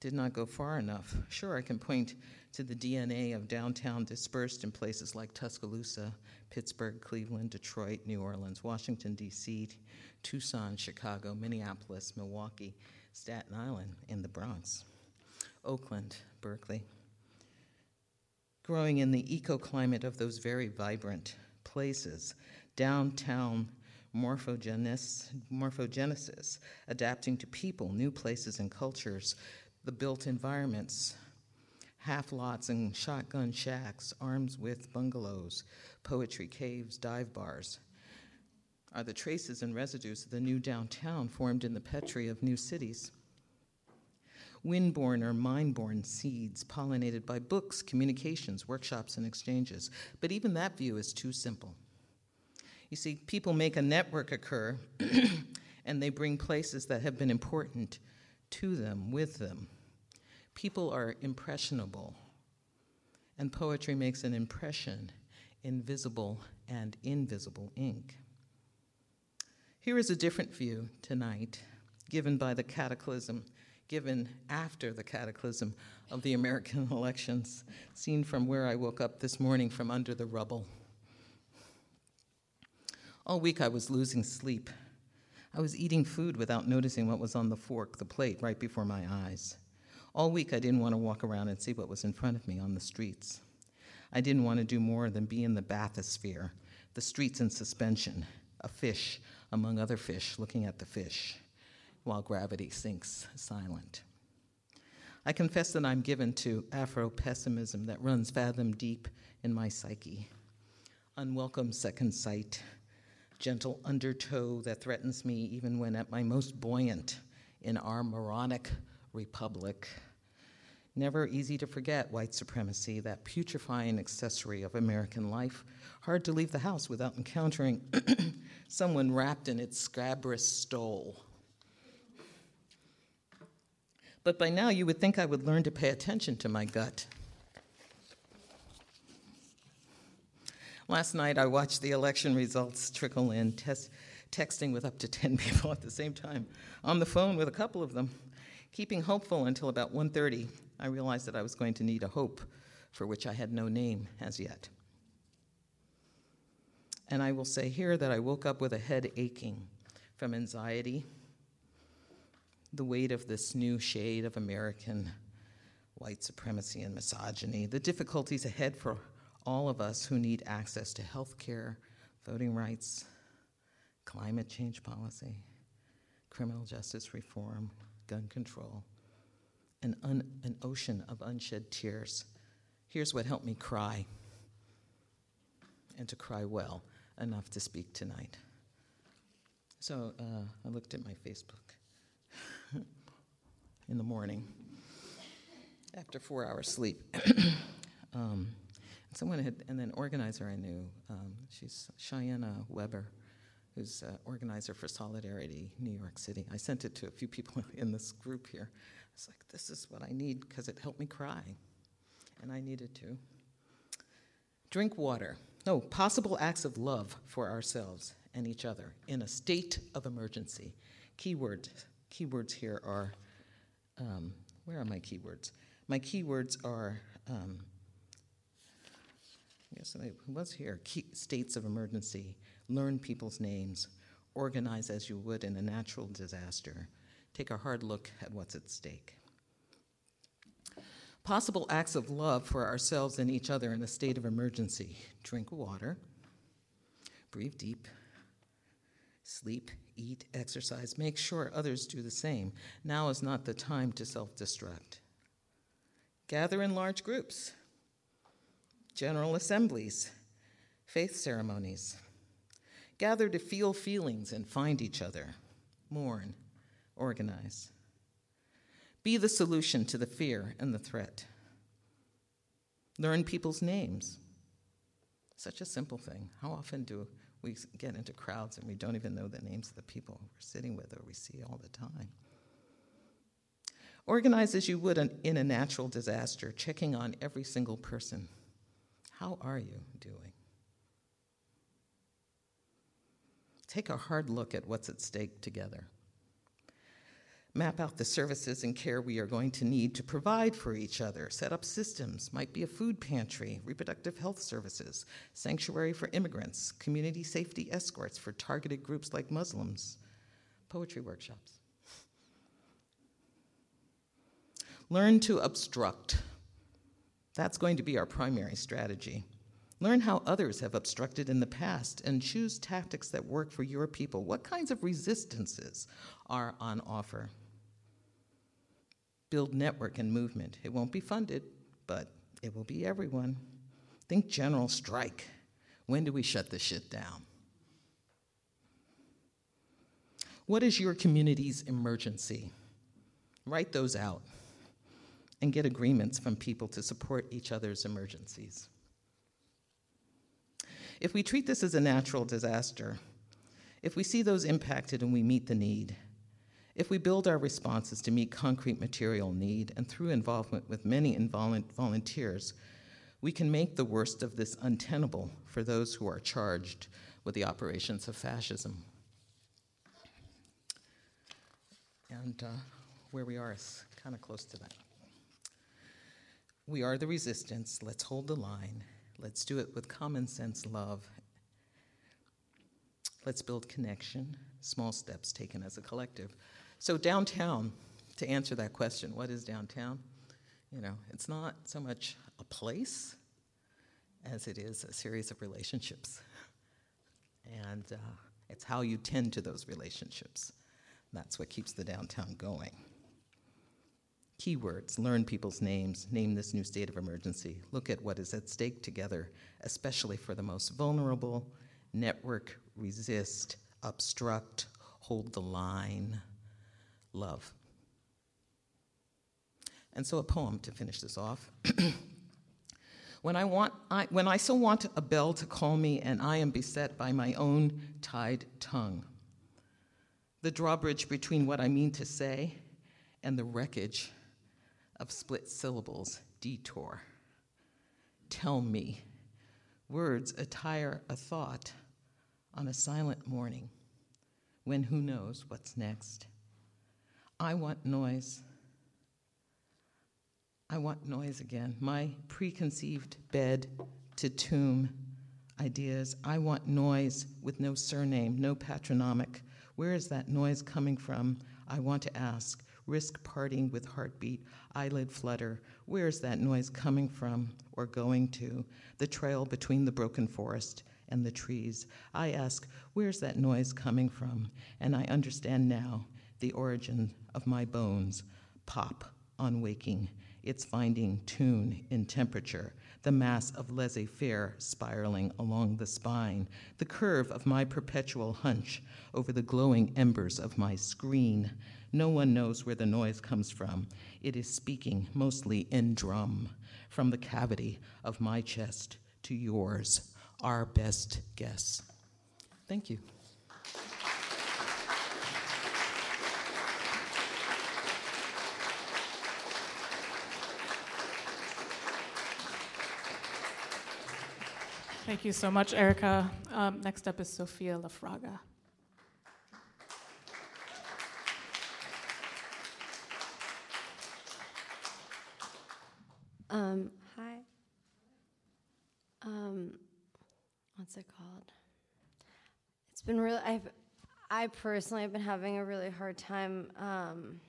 Speaker 7: did not go far enough. Sure, I can point to the DNA of downtown dispersed in places like Tuscaloosa, Pittsburgh, Cleveland, Detroit, New Orleans, Washington, D.C., Tucson, Chicago, Minneapolis, Milwaukee, Staten Island, and the Bronx, Oakland, Berkeley. Growing in the ecoclimate of those very vibrant places, downtown morphogenesis, morphogenesis, adapting to people, new places and cultures, the built environments, half lots and shotgun shacks, arms with bungalows, poetry caves, dive bars, are the traces and residues of the new downtown formed in the petri of new cities. Windborne or mind-born seeds pollinated by books, communications, workshops, and exchanges. But even that view is too simple. You see, people make a network occur and they bring places that have been important to them, with them. People are impressionable, and poetry makes an impression in visible and invisible ink. Here is a different view tonight, given by the cataclysm, given after the cataclysm of the American elections, seen from where I woke up this morning from under the rubble. All week I was losing sleep. I was eating food without noticing what was on the fork, the plate, right before my eyes. All week I didn't want to walk around and see what was in front of me on the streets. I didn't want to do more than be in the bathysphere, the streets in suspension, a fish among other fish looking at the fish, while gravity sinks silent. I confess that I'm given to Afro pessimism that runs fathom deep in my psyche. Unwelcome second sight, gentle undertow that threatens me even when at my most buoyant in our moronic republic. Never easy to forget white supremacy, that putrefying accessory of American life. Hard to leave the house without encountering someone wrapped in its scabrous stole. But by now, you would think I would learn to pay attention to my gut. Last night, I watched the election results trickle in, texting with up to 10 people at the same time, on the phone with a couple of them. Keeping hopeful until about 1:30, I realized that I was going to need a hope for which I had no name as yet. And I will say here that I woke up with a head aching from anxiety, the weight of this new shade of American white supremacy and misogyny, the difficulties ahead for all of us who need access to health care, voting rights, climate change policy, criminal justice reform, gun control, an, un, an ocean of unshed tears. Here's what helped me cry, and to cry well enough to speak tonight. So uh, I looked at my Facebook in the morning after four hours sleep. um, someone had, and then organizer I knew, um, she's Cheyenne Weber, who's uh, organizer for Solidarity New York City. I sent it to a few people in this group here. I was like, this is what I need because it helped me cry, and I needed to. Drink water. No, possible acts of love for ourselves and each other in a state of emergency. Keywords, keywords here are, um, where are my keywords? My keywords are, um, yes, I was here, Key, states of emergency, learn people's names, organize as you would in a natural disaster, take a hard look at what's at stake. Possible acts of love for ourselves and each other in a state of emergency drink water, breathe deep, sleep, eat, exercise, make sure others do the same. Now is not the time to self destruct. Gather in large groups, general assemblies, faith ceremonies. Gather to feel feelings and find each other, mourn, organize. Be the solution to the fear and the threat. Learn people's names. Such a simple thing. How often do we get into crowds and we don't even know the names of the people we're sitting with or we see all the time? Organize as you would in a natural disaster, checking on every single person. How are you doing? Take a hard look at what's at stake together map out the services and care we are going to need to provide for each other, set up systems, might be a food pantry, reproductive health services, sanctuary for immigrants, community safety escorts for targeted groups like Muslims, poetry workshops. Learn to obstruct. That's going to be our primary strategy. Learn how others have obstructed in the past and choose tactics that work for your people. What kinds of resistances are on offer? Build network and movement. It won't be funded, but it will be everyone. Think general strike. When do we shut this shit down? What is your community's emergency? Write those out and get agreements from people to support each other's emergencies. If we treat this as a natural disaster, if we see those impacted and we meet the need, if we build our responses to meet concrete material need and through involvement with many volunteers, we can make the worst of this untenable for those who are charged with the operations of fascism. And uh, where we are is kind of close to that. We are the resistance. Let's hold the line. Let's do it with common sense love. Let's build connection, small steps taken as a collective. So, downtown, to answer that question, what is downtown? You know, it's not so much a place as it is a series of relationships. And uh, it's how you tend to those relationships. That's what keeps the downtown going. Keywords learn people's names, name this new state of emergency, look at what is at stake together, especially for the most vulnerable, network, resist, obstruct, hold the line love. And so, a poem to finish this off. when, I want, I, when I so want a bell to call me, and I am beset by my own tied tongue, the drawbridge between what I mean to say and the wreckage of split syllables, detour. Tell me, words attire a thought on a silent morning when who knows what's next. I want noise, I want noise again. My preconceived bed to tomb ideas. I want noise with no surname, no patronymic. Where is that noise coming from? I want to ask. Risk parting with heartbeat, eyelid flutter. Where is that noise coming from or going to? The trail between the broken forest and the trees. I ask, where's that noise coming from? And I understand now the origin of my bones. Pop on waking. It's finding tune in temperature the mass of laissez faire spiraling along the spine, the curve of my perpetual hunch over the glowing embers of my screen. No one knows where the noise comes from. It is speaking mostly in drum, from the cavity of my chest to yours, our best guess. Thank you.
Speaker 3: Thank you so much, Erica. Um, next up is Sophia Le Fraga.
Speaker 8: Um, hi. Um, what's it called? It's been really. I've. I personally have been having a really hard time, um,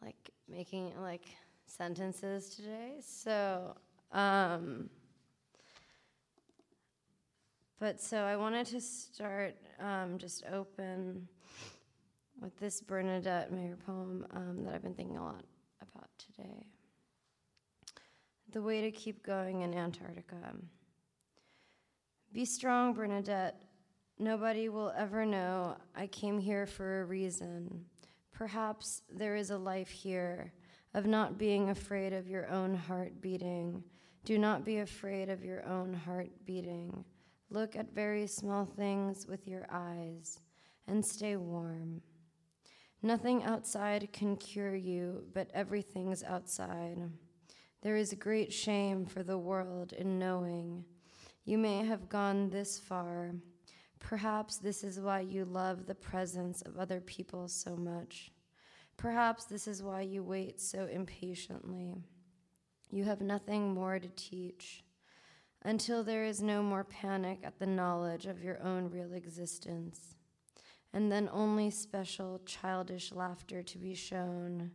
Speaker 8: like making like sentences today. So, um, but so I wanted to start um, just open with this Bernadette Mayer poem um, that I've been thinking a lot about today. The way to keep going in Antarctica. Be strong, Bernadette. Nobody will ever know I came here for a reason. Perhaps there is a life here of not being afraid of your own heart beating. Do not be afraid of your own heart beating. Look at very small things with your eyes and stay warm. Nothing outside can cure you, but everything's outside. There is great shame for the world in knowing you may have gone this far. Perhaps this is why you love the presence of other people so much. Perhaps this is why you wait so impatiently. You have nothing more to teach until there is no more panic at the knowledge of your own real existence, and then only special childish laughter to be shown,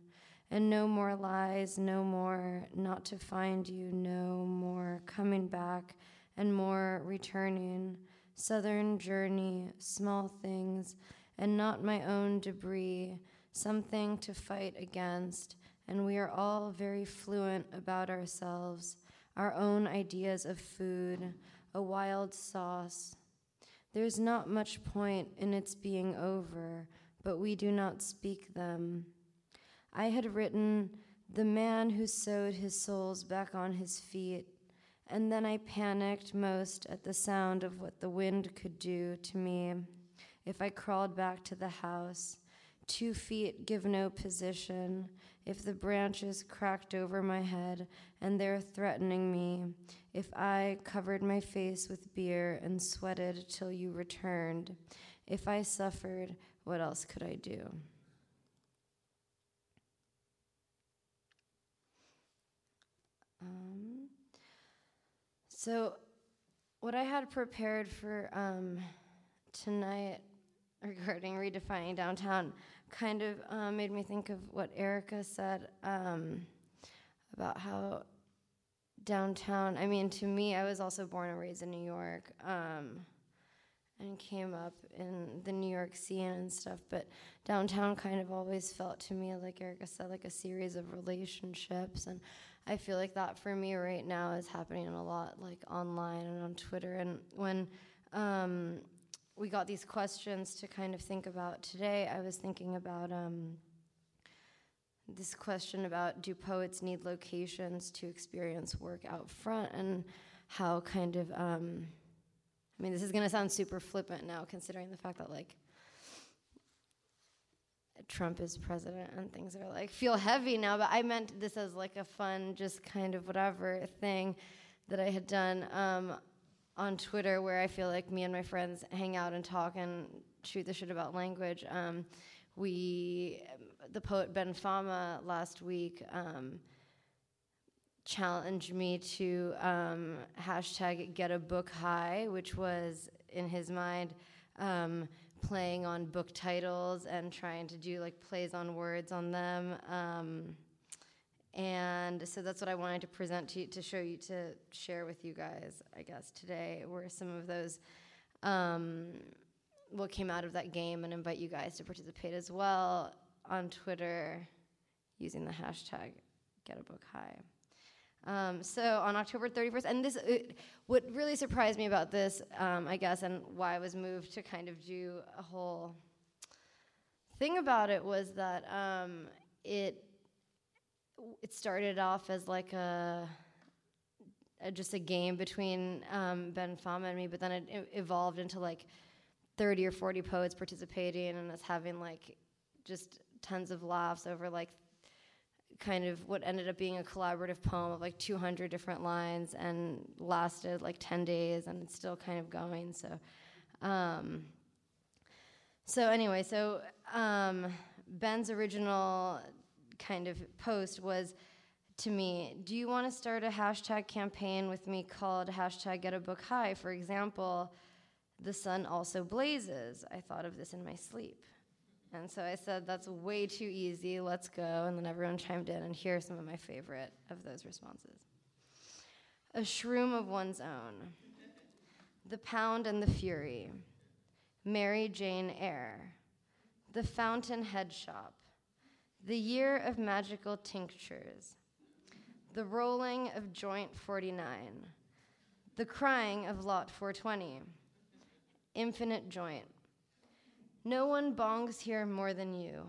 Speaker 8: and no more lies, no more not to find you, no more coming back, and more returning. Southern journey, small things, and not my own debris, something to fight against, and we are all very fluent about ourselves our own ideas of food, a wild sauce. There's not much point in its being over, but we do not speak them. I had written, The man who sewed his soles back on his feet, and then I panicked most at the sound of what the wind could do to me if I crawled back to the house. Two feet give no position, if the branches cracked over my head and they're threatening me, if I covered my face with beer and sweated till you returned, if I suffered, what else could I do? Um, so, what I had prepared for um, tonight regarding redefining downtown kind of um, made me think of what Erica said um, about how downtown, I mean, to me, I was also born and raised in New York um, and came up in the New York scene and stuff, but downtown kind of always felt to me, like Erica said, like a series of relationships. And I feel like that for me right now is happening a lot, like online and on Twitter. And when um, we got these questions to kind of think about today, I was thinking about um, this question about do poets need locations to experience work out front? And how kind of um, I mean this is going to sound super flippant now considering the fact that like Trump is president and things are like feel heavy now. But I meant this as like a fun just kind of whatever thing that I had done. Um, on Twitter where I feel like me and my friends hang out and talk and shoot the shit about language. Um, we the poet Ben Fama last week um, challenged me to um, hashtag get a book high, which was in his mind um, playing on book titles and trying to do like plays on words on them. And so that's what I wanted to present to you, to show you, to share with you guys, I guess, today, were some of those, um, what came out of that game, and invite you guys to participate as well on Twitter using the hashtag GetABookHigh. Um, so on October 31st, and this, what really surprised me about this, um, I guess, and why I was moved to kind of do a whole thing about it was that um, it it started off as like a, a just a game between um, Ben Fama and me, but then it, it, evolved into like 30 or 40 poets participating and us having like just tons of laughs over like kind of what ended up being a collaborative poem of like 200 different lines and lasted like 10 days and it's still kind of going so um, so anyway so um, ben's original kind of post was to me do you want to start a hashtag campaign with me called hashtag get a book high? For example the sun also blazes. I thought of this in my sleep. And so i said that's way too easy let's go. And then everyone chimed in and here are some of my favorite of those responses. A shroom of one's own. The pound and the fury. Mary jane eyre. The fountainhead shop the year of magical tinctures, the rolling of joint 49, the crying of lot 420, infinite joint. No one bongs here more than you.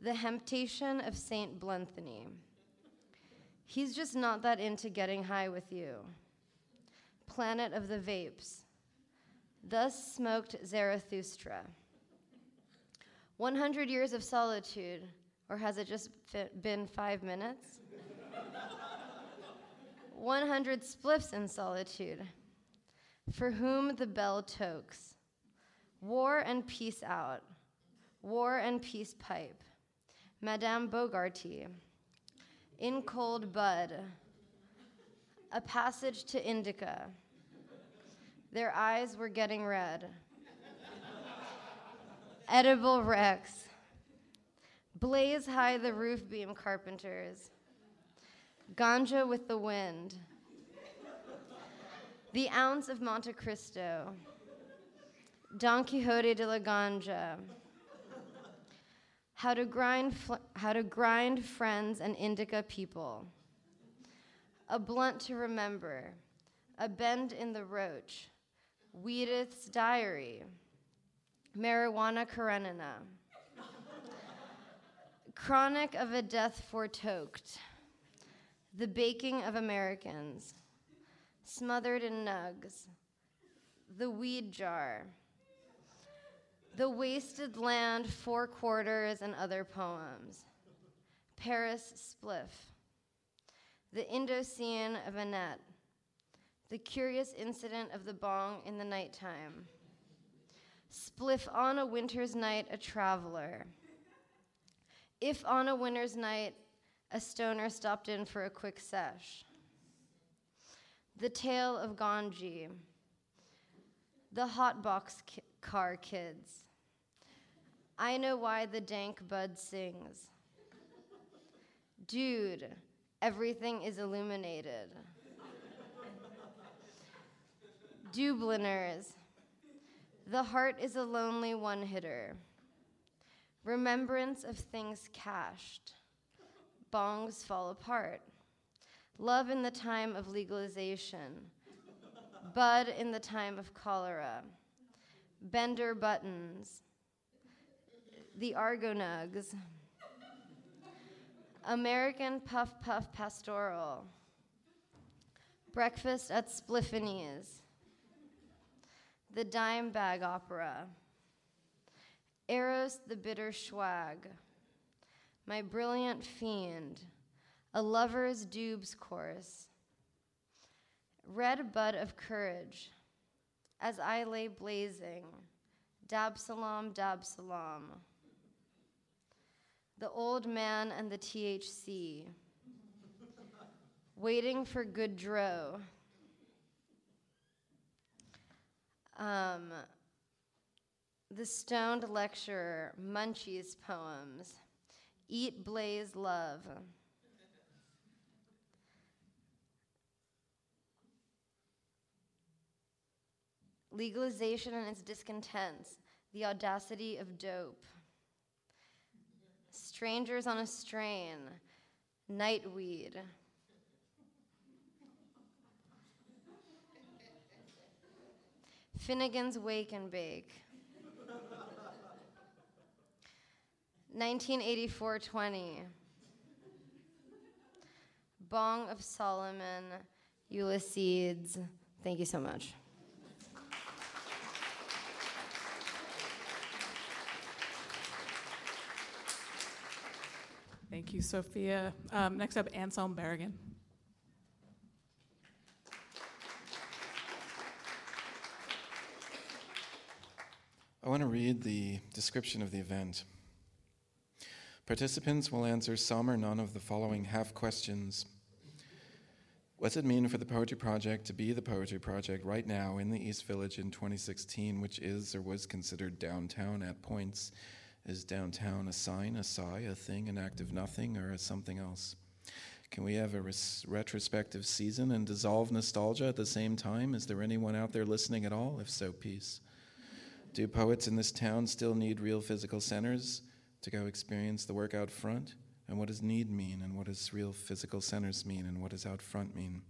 Speaker 8: The temptation of Saint Blenthony. He's just not that into getting high with you. Planet of the Vapes. Thus smoked Zarathustra. 100 years of solitude or has it just been five minutes? 100 spliffs in solitude. For whom the bell tokes. War and peace out. War and peace pipe. Madame Bogarty. In cold bud. A passage to Indica. Their eyes were getting red. Edible Rex. Blaze high the roof beam carpenters. Ganja with the wind. the ounce of Monte Cristo. Don Quixote de la Ganja. How to grind, fl- how to grind friends and indica people. A blunt to remember. A bend in the roach. Weedith's diary. Marijuana Karenina. Chronic of a Death Foretold, The Baking of Americans, Smothered in Nugs, The Weed Jar, The Wasted Land, Four Quarters, and Other Poems, Paris Spliff, The Indocene of Annette, The Curious Incident of the Bong in the Nighttime, Spliff on a Winter's Night, A Traveler. If on a winter's night a stoner stopped in for a quick sesh. The Tale of Ganji. The Hotbox ki- Car Kids. I know why the dank bud sings. Dude, everything is illuminated. Dubliners. The heart is a lonely one hitter remembrance of things cached. Bongs fall apart. Love in the time of legalization. Bud in the time of cholera. Bender buttons. The Argonugs. American Puff Puff Pastoral. Breakfast at Spliffany's. The Dime Bag Opera. Eros the bitter swag, my brilliant fiend, a lover's dubs chorus, red bud of courage, as I lay blazing, dab salam, dab salam, The Old Man and the THC. Waiting for Goodrow. Um, the Stoned Lecturer, Munchie's Poems. Eat, Blaze, Love. Legalization and its discontents, the audacity of dope. Strangers on a strain, nightweed. Finnegan's Wake and Bake. 1984 20. Bong of Solomon, Ulysses. Thank you so much.
Speaker 3: Thank you, Sophia. Um, next up, Anselm Berrigan.
Speaker 9: I want to read the description of the event. Participants will answer some or none of the following half questions. What's it mean for the Poetry Project to be the Poetry Project right now in the East Village in 2016, which is or was considered downtown at points? Is downtown a sign, a sigh, a thing, an act of nothing, or something else? Can we have a res- retrospective season and dissolve nostalgia at the same time? Is there anyone out there listening at all? If so, peace. Do poets in this town still need real physical centers to go experience the work out front? And what does need mean? And what does real physical centers mean? And what does out front mean?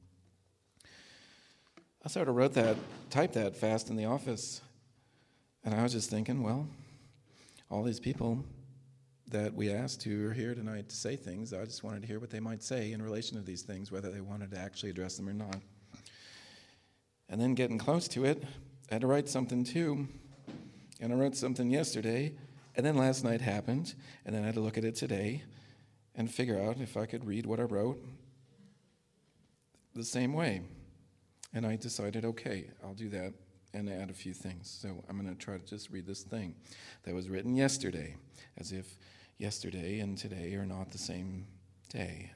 Speaker 9: I sort of wrote that, typed that fast in the office. And I was just thinking, well, all these people that we asked who are here tonight to say things, I just wanted to hear what they might say in relation to these things, whether they wanted to actually address them or not. And then getting close to it, I had to write something too and I wrote something yesterday, and then last night happened, and then I had to look at it today and figure out if I could read what I wrote the same way. And I decided, okay, I'll do that and add a few things. So I'm going to try to just read this thing that was written yesterday, as if yesterday and today are not the same day.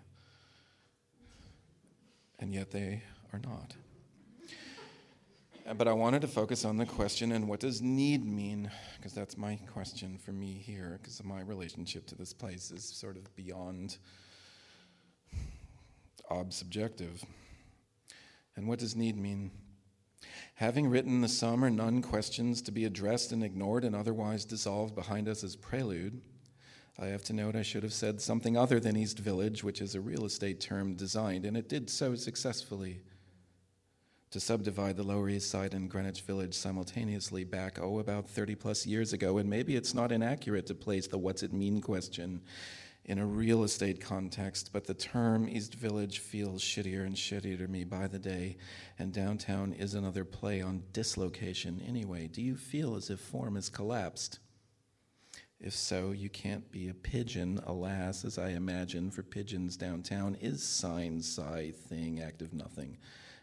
Speaker 9: And yet they are not. But I wanted to focus on the question and what does need mean? Because that's my question for me here, because my relationship to this place is sort of beyond ob subjective. And what does need mean? Having written the some or none questions to be addressed and ignored and otherwise dissolved behind us as prelude, I have to note I should have said something other than East Village, which is a real estate term designed, and it did so successfully to subdivide the Lower East Side and Greenwich Village simultaneously back, oh, about 30 plus years ago. And maybe it's not inaccurate to place the what's it mean question in a real estate context, but the term East Village feels shittier and shittier to me by the day, and downtown is another play on dislocation anyway. Do you feel as if form has collapsed? If so, you can't be a pigeon, alas, as I imagine, for pigeons downtown is sign, sigh, thing, act of nothing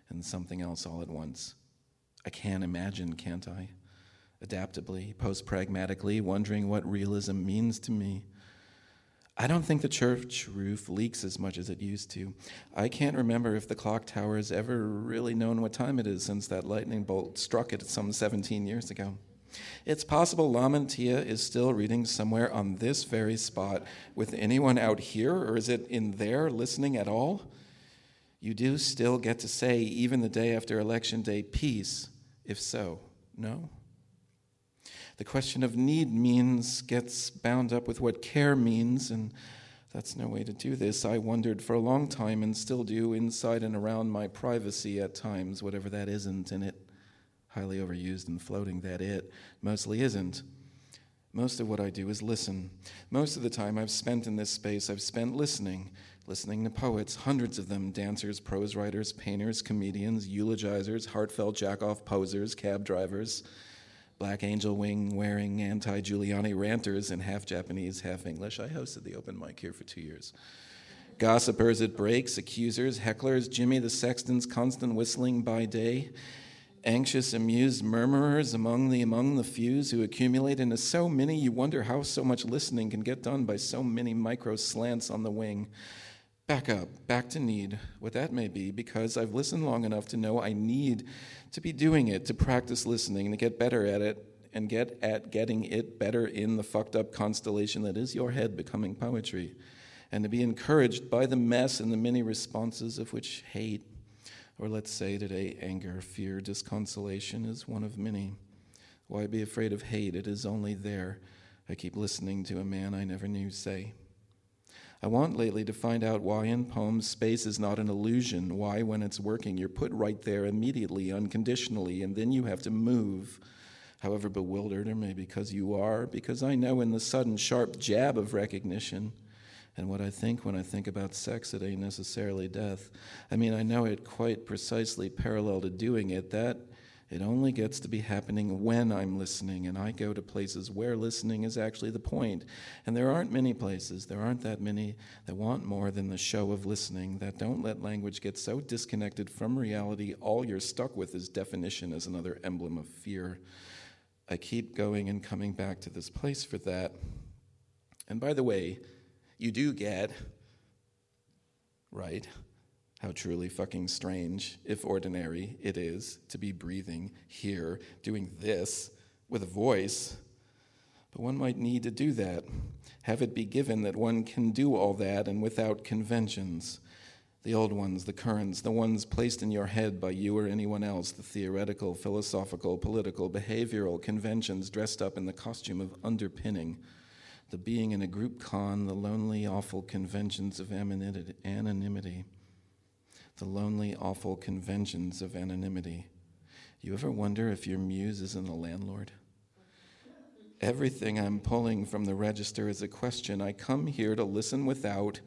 Speaker 9: and something else all at once. I can imagine, can't I? Adaptably, post pragmatically, wondering what realism means to me. I don't think the church roof leaks as much as it used to. I can't remember if the clock tower has ever really known what time it is since that lightning bolt struck it some 17 years ago. It's possible Lamantia is still reading somewhere on this very spot with anyone out here, or is it in there listening at all? You do still get to say, even the day after Election Day, peace, if so. No? The question of need means gets bound up with what care means, and that's no way to do this. I wondered for a long time and still do inside and around my privacy at times, whatever that isn't, and it highly overused and floating that it mostly isn't. Most of what I do is listen. Most of the time I've spent in this space, I've spent listening, listening to poets, hundreds of them dancers, prose writers, painters, comedians, eulogizers, heartfelt jack-off posers, cab drivers, black angel wing wearing anti Giuliani ranters, and half Japanese, half English. I hosted the open mic here for two years. Gossipers at breaks, accusers, hecklers, Jimmy the Sexton's constant whistling by day, anxious, amused murmurers among the among the fews who accumulate into so many you wonder how so much listening can get done by so many micro slants on the wing. Back up, back to need, what that may be, because I've listened long enough to know I need to be doing it, to practice listening, to get better at it, and get at getting it better in the fucked up constellation that is your head becoming poetry, and to be encouraged by the mess and the many responses of which hate, or let's say today, anger, fear, disconsolation is one of many. Why be afraid of hate? It is only there. I keep listening to a man I never knew say. I want lately to find out why in poems space is not an illusion, why when it's working you're put right there immediately, unconditionally, and then you have to move, however bewildered, or maybe because you are, because I know in the sudden sharp jab of recognition and what I think when I think about sex, it ain't necessarily death. I mean, I know it quite precisely parallel to doing it. That it only gets to be happening when I'm listening, and I go to places where listening is actually the point. And there aren't many places, there aren't that many that want more than the show of listening, that don't let language get so disconnected from reality, all you're stuck with is definition as another emblem of fear. I keep going and coming back to this place for that. And by the way, you do get, right? How truly fucking strange, if ordinary, it is to be breathing here, doing this with a voice. But one might need to do that. Have it be given that one can do all that and without conventions. The old ones, the currents, the ones placed in your head by you or anyone else, the theoretical, philosophical, political, behavioral conventions dressed up in the costume of underpinning the being in a group con, the lonely, awful conventions of anonymity. The lonely, awful conventions of anonymity. You ever wonder if your muse isn't a landlord? Everything I'm pulling from the register is a question. I come here to listen without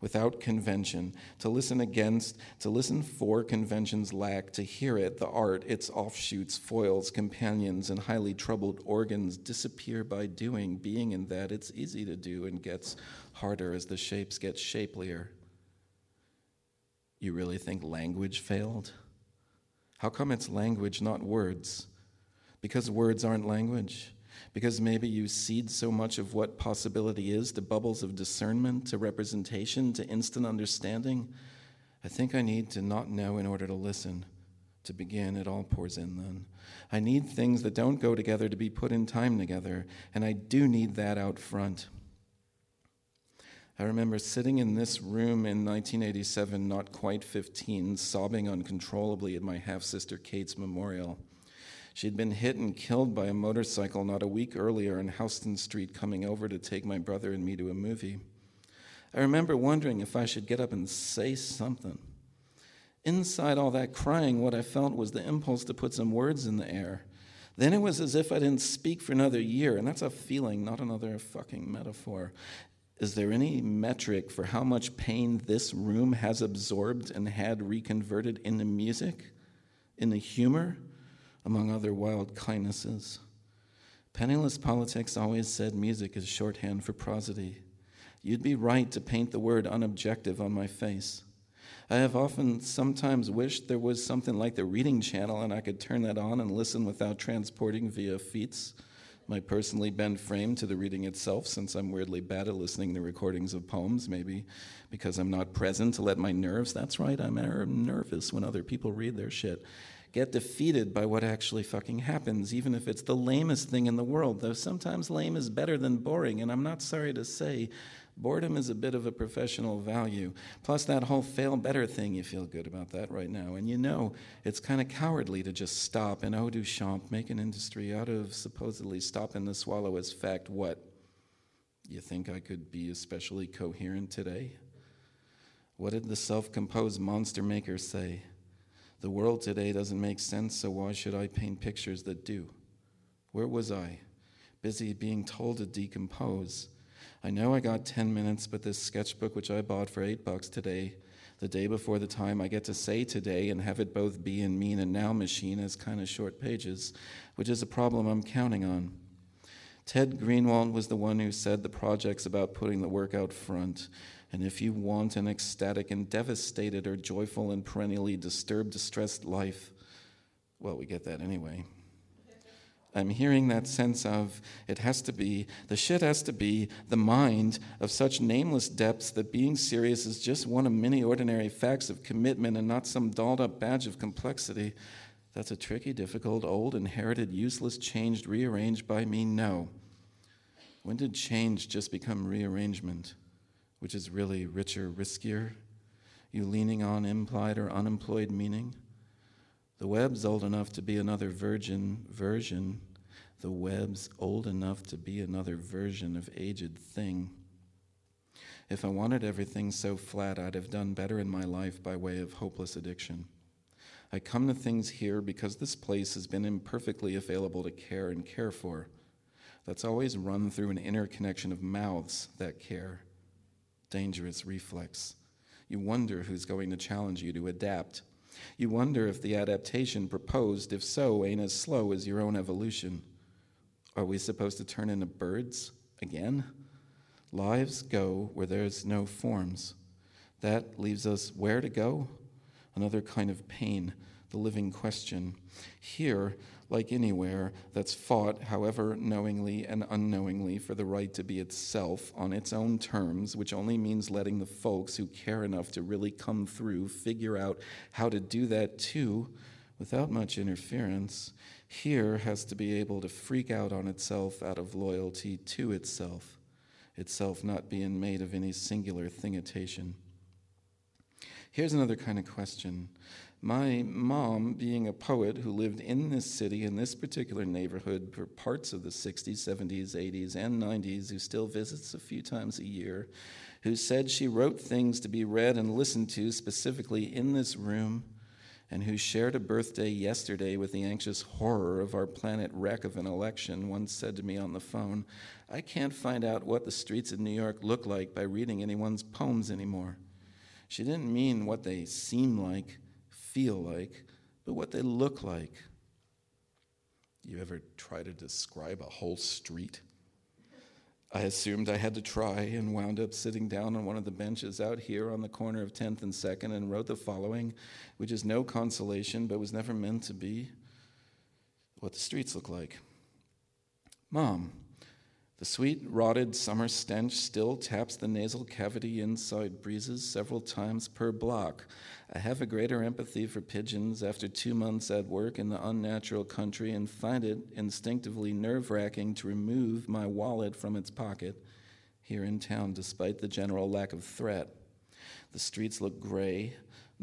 Speaker 9: without convention, to listen against, to listen for convention's lack, to hear it, the art, its offshoots, foils, companions, and highly troubled organs disappear by doing, being in that it's easy to do and gets harder as the shapes get shapelier. You really think language failed? How come it's language, not words? Because words aren't language because maybe you cede so much of what possibility is to bubbles of discernment, to representation, to instant understanding. I think I need to not know in order to listen. To begin, it all pours in then. I need things that don't go together to be put in time together, and I do need that out front. I remember sitting in this room in 1987, not quite 15, sobbing uncontrollably at my half sister Kate's memorial. She'd been hit and killed by a motorcycle not a week earlier on Houston Street coming over to take my brother and me to a movie. I remember wondering if I should get up and say something. Inside all that crying, what I felt was the impulse to put some words in the air. Then it was as if I didn't speak for another year, and that's a feeling, not another fucking metaphor. Is there any metric for how much pain this room has absorbed and had reconverted into music, into humor? among other wild kindnesses. Penniless politics always said music is shorthand for prosody. You'd be right to paint the word unobjective on my face. I have often sometimes wished there was something like the reading channel and I could turn that on and listen without transporting via feats my personally bent frame to the reading itself, since I'm weirdly bad at listening to recordings of poems, maybe because I'm not present to let my nerves, that's right, I'm nervous when other people read their shit, get defeated by what actually fucking happens, even if it's the lamest thing in the world, though sometimes lame is better than boring, and I'm not sorry to say boredom is a bit of a professional value. Plus, that whole fail better thing, you feel good about that right now. And you know it's kind of cowardly to just stop and oh, Duchamp, make an industry out of supposedly stopping the swallow as fact what? You think I could be especially coherent today? What did the self composed monster maker say? The world today doesn't make sense, so why should I paint pictures that do? Where was I? Busy being told to decompose. I know I got 10 minutes, but this sketchbook, which I bought for 8 bucks today, the day before the time I get to say today and have it both be in mean and now machine, has kind of short pages, which is a problem I'm counting on. Ted Greenwald was the one who said the project's about putting the work out front. And if you want an ecstatic and devastated or joyful and perennially disturbed, distressed life, well, we get that anyway. I'm hearing that sense of it has to be, the shit has to be the mind of such nameless depths that being serious is just one of many ordinary facts of commitment and not some dolled up badge of complexity. That's a tricky, difficult, old, inherited, useless, changed, rearranged by me? No. When did change just become rearrangement, which is really richer, riskier? You leaning on implied or unemployed meaning? The web's old enough to be another virgin version. The web's old enough to be another version of aged thing. If I wanted everything so flat, I'd have done better in my life by way of hopeless addiction. I come to things here because this place has been imperfectly available to care and care for. That's always run through an inner connection of mouths that care. Dangerous reflex. You wonder who's going to challenge you to adapt. You wonder if the adaptation proposed, if so, ain't as slow as your own evolution. Are we supposed to turn into birds again? Lives go where there's no forms. That leaves us where to go? Another kind of pain, the living question. Here, like anywhere, that's fought, however knowingly and unknowingly, for the right to be itself on its own terms, which only means letting the folks who care enough to really come through figure out how to do that too without much interference, here has to be able to freak out on itself out of loyalty to itself, itself not being made of any singular thingitation. Here's another kind of question. My mom, being a poet who lived in this city, in this particular neighborhood for parts of the 60s, 70s, 80s, and 90s, who still visits a few times a year, who said she wrote things to be read and listened to specifically in this room, and who shared a birthday yesterday with the anxious horror of our planet wreck of an election, once said to me on the phone, I can't find out what the streets of New York look like by reading anyone's poems anymore. She didn't mean what they seem like, feel like, but what they look like. You ever try to describe a whole street? I assumed I had to try and wound up sitting down on one of the benches out here on the corner of 10th and 2nd and wrote the following, which is no consolation but was never meant to be what the streets look like. Mom, the sweet, rotted summer stench still taps the nasal cavity inside breezes several times per block. I have a greater empathy for pigeons after two months at work in the unnatural country and find it instinctively nerve wracking to remove my wallet from its pocket here in town despite the general lack of threat. The streets look gray,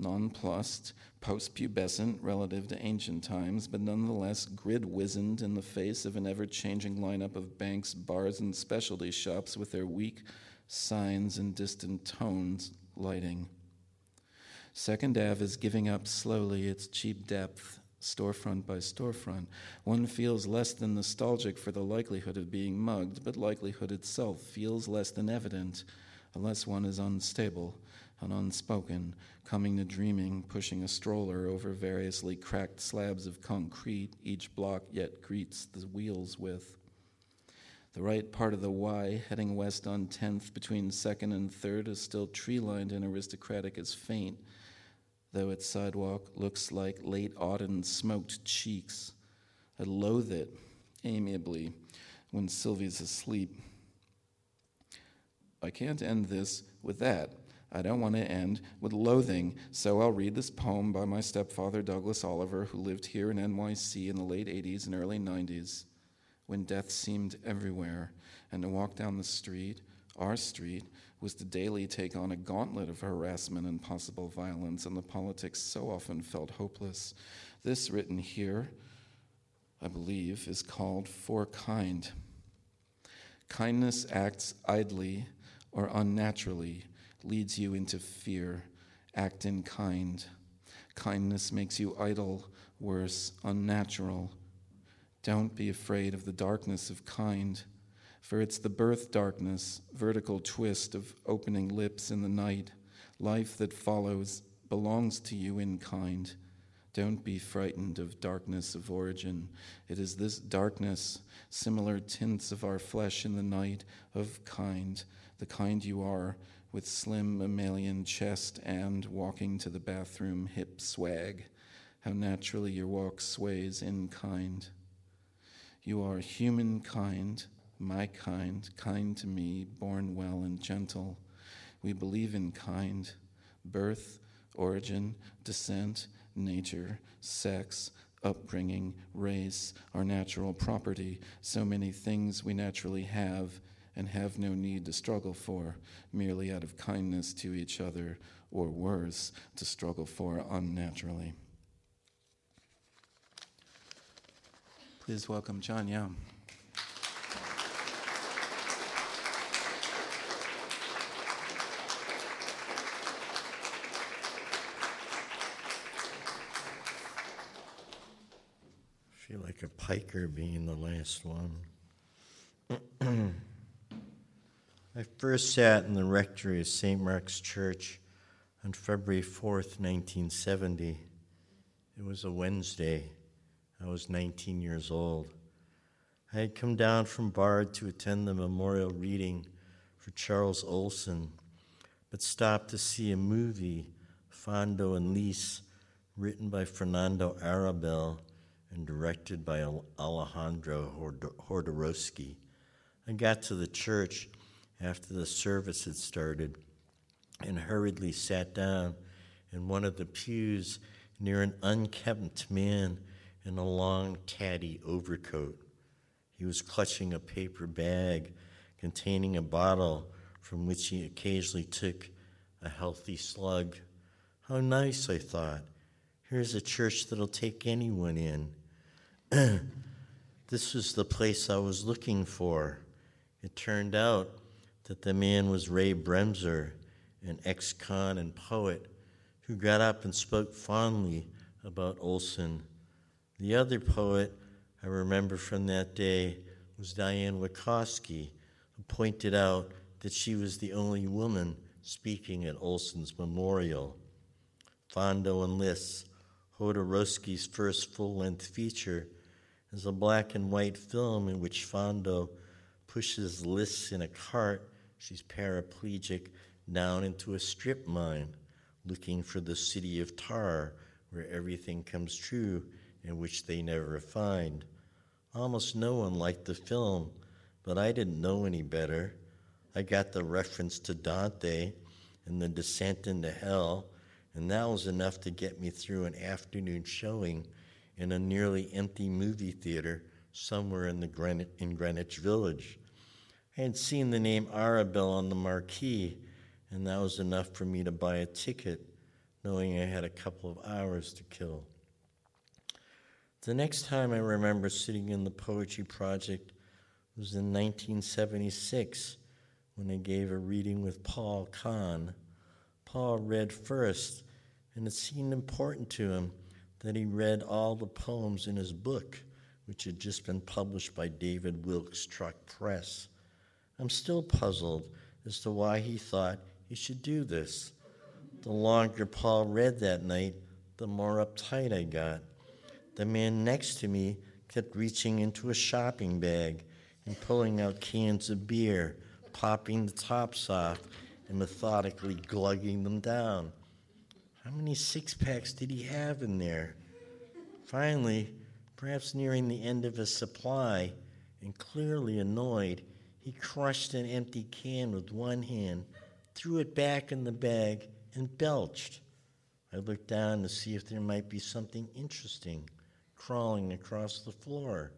Speaker 9: nonplussed, postpubescent relative to ancient times, but nonetheless grid wizened in the face of an ever changing lineup of banks, bars, and specialty shops with their weak signs and distant tones lighting. Second Ave is giving up slowly its cheap depth, storefront by storefront. One feels less than nostalgic for the likelihood of being mugged, but likelihood itself feels less than evident, unless one is unstable and unspoken, coming to dreaming, pushing a stroller over variously cracked slabs of concrete each block yet greets the wheels with. The right part of the Y, heading west on 10th between 2nd and 3rd, is still tree lined and aristocratic as faint, though its sidewalk looks like late autumn smoked cheeks. I loathe it amiably when Sylvie's asleep. I can't end this with that. I don't want to end with loathing, so I'll read this poem by my stepfather, Douglas Oliver, who lived here in NYC in the late 80s and early 90s, when death seemed everywhere, and to walk down the street, our street, was to daily take on a gauntlet of harassment and possible violence, and the politics so often felt hopeless. This, written here, I believe, is called For Kind. Kindness acts idly or unnaturally leads you into fear. Act in kind. Kindness makes you idle, worse, unnatural. Don't be afraid of the darkness of kind, for it's the birth darkness, vertical twist of opening lips in the night. Life that follows belongs to you in kind. Don't be frightened of darkness of origin. It is this darkness, similar tints of our flesh in the night, of kind, the kind you are, with slim mammalian chest and walking to the bathroom hip swag. how naturally your walk sways in kind. You are humankind, my kind, kind to me, born well and gentle. We believe in kind, birth, origin, descent, nature, sex, upbringing, race, our natural property, so many things we naturally have and have no need to struggle for, merely out of kindness to each other, or worse, to struggle for unnaturally. Please welcome John Yau.
Speaker 10: feel like a piker being the last one. I first sat in the rectory of St. Mark's Church on February 4th, 1970. It was a Wednesday. I was 19 years old. I had come down from Bard to attend the memorial reading for Charles Olson, but stopped to see a movie, Fando and Lis, written by Fernando Arrabal and directed by Alejandro Jodorowsky. I got to the church after the service had started and hurriedly sat down in one of the pews near an unkempt man in a long caddy overcoat. He was clutching a paper bag containing a bottle from which he occasionally took a healthy slug. How nice, I thought. Here's a church that'll take anyone in. this was the place I was looking for. It turned out that the man was Ray Bremser, an ex con and poet who got up and spoke fondly about Olson. The other poet I remember from that day was Diane Wakoski, who pointed out that she was the only woman speaking at Olson's memorial. Fando and Lis, Jodorowsky's first full length feature, is a black and white film in which Fando pushes Lis in a cart, she's paraplegic, down into a strip mine, looking for the city of tar where everything comes true and which they never find. Almost no one liked the film, but I didn't know any better. I got the reference to Dante and the descent into hell, and that was enough to get me through an afternoon showing in a nearly empty movie theater somewhere in, the Greenwich, in Greenwich Village. I had seen the name Arrabal on the marquee, and that was enough for me to buy a ticket, knowing I had a couple of hours to kill. The next time I remember sitting in the Poetry Project was in 1976 when I gave a reading with Paul Kahn. Paul read first, and it seemed important to him that he read all the poems in his book, which had just been published by David Wilk's Truck Press. I'm still puzzled as to why he thought he should do this. The longer Paul read that night, the more uptight I got. The man next to me kept reaching into a shopping bag and pulling out cans of beer, popping the tops off, and methodically glugging them down. How many six packs did he have in there? Finally, perhaps nearing the end of his supply, and clearly annoyed, he crushed an empty can with one hand, threw it back in the bag, and belched. I looked down to see if there might be something interesting crawling across the floor.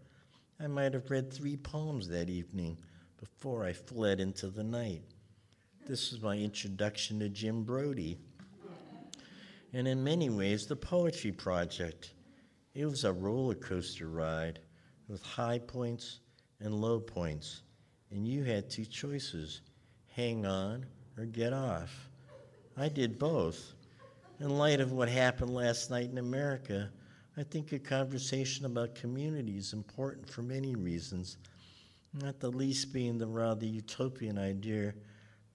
Speaker 10: I might have read three poems that evening before I fled into the night. This is my introduction to Jim Brodey and in many ways the Poetry Project. It was a roller coaster ride with high points and low points, and you had two choices hang on or get off. I did both. In light of what happened last night in America, I think a conversation about community is important for many reasons, not the least being the rather utopian idea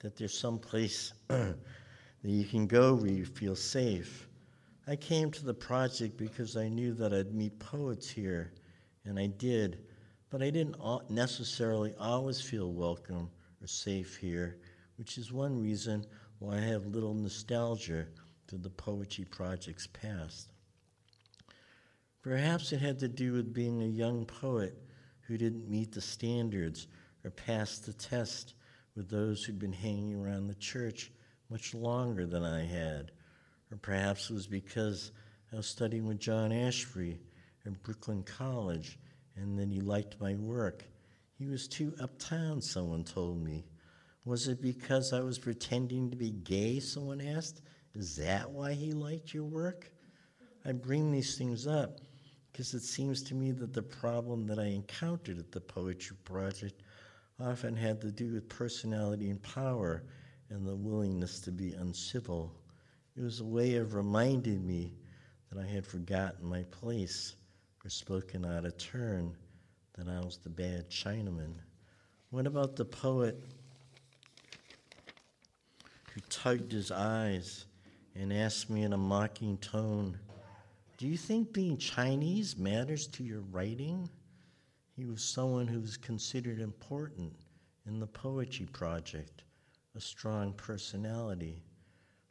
Speaker 10: that there's some place that you can go where you feel safe. I came to the project because I knew that I'd meet poets here, and I did, but I didn't necessarily always feel welcome or safe here, which is one reason why I have little nostalgia for the Poetry Project's past. Perhaps it had to do with being a young poet who didn't meet the standards or pass the test with those who'd been hanging around the church much longer than I had. Or perhaps it was because I was studying with John Ashbery at Brooklyn College and then he liked my work. He was too uptown, someone told me. Was it because I was pretending to be gay? Someone asked. Is that why he liked your work? I bring these things up because it seems to me that the problem that I encountered at the Poetry Project often had to do with personality and power and the willingness to be uncivil. It was a way of reminding me that I had forgotten my place or spoken out of turn, that I was the bad Chinaman. What about the poet who tugged his eyes and asked me in a mocking tone, Do you think being Chinese matters to your writing? He was someone who was considered important in the Poetry Project, a strong personality.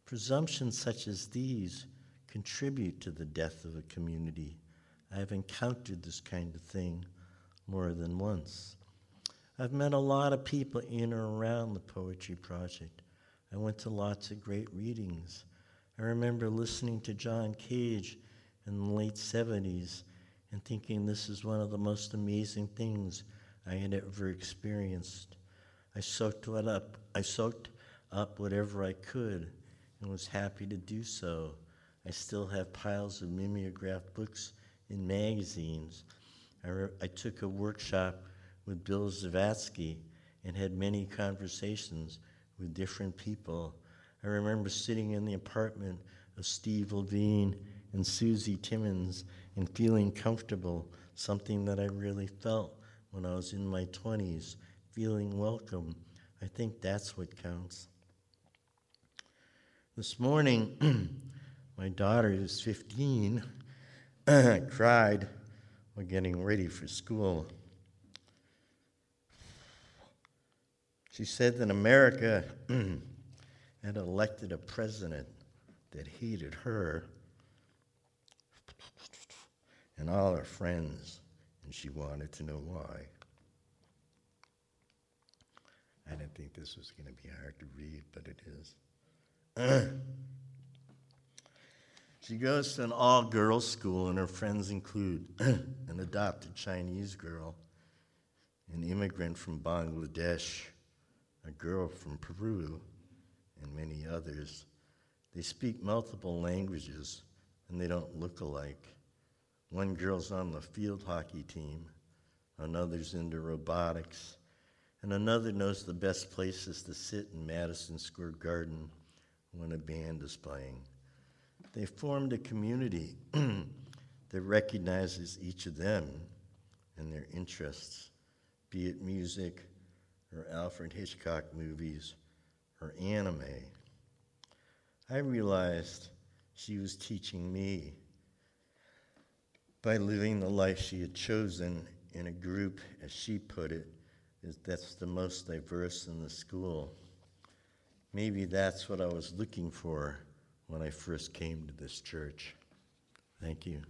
Speaker 10: Presumptions such as these contribute to the death of a community. I have encountered this kind of thing more than once. I've met a lot of people in or around the Poetry Project. I went to lots of great readings. I remember listening to John Cage in the late 70s and thinking this is one of the most amazing things I had ever experienced. I soaked it up. I soaked up whatever I could and was happy to do so. I still have piles of mimeograph books in magazines. I, re- I took a workshop with Bill Zavatsky and had many conversations with different people I remember sitting in the apartment of Steve Levine and Susie Timmons and feeling comfortable, something that I really felt when I was in my 20s, feeling welcome. I think that's what counts. This morning, my daughter, who's 15, cried while getting ready for school. She said that America had elected a president that hated her and all her friends, and she wanted to know why. I didn't think this was going to be hard to read, but it is. she goes to an all girls school, and her friends include an adopted Chinese girl, an immigrant from Bangladesh, a girl from Peru, and many others. They speak multiple languages and they don't look alike. One girl's on the field hockey team, another's into robotics, and another knows the best places to sit in Madison Square Garden when a band is playing. They formed a community that recognizes each of them and their interests, be it music or Alfred Hitchcock movies or anime. I realized she was teaching me by living the life she had chosen in a group, as she put it, that's the most diverse in the school. Maybe that's what I was looking for when I first came to this church. Thank you.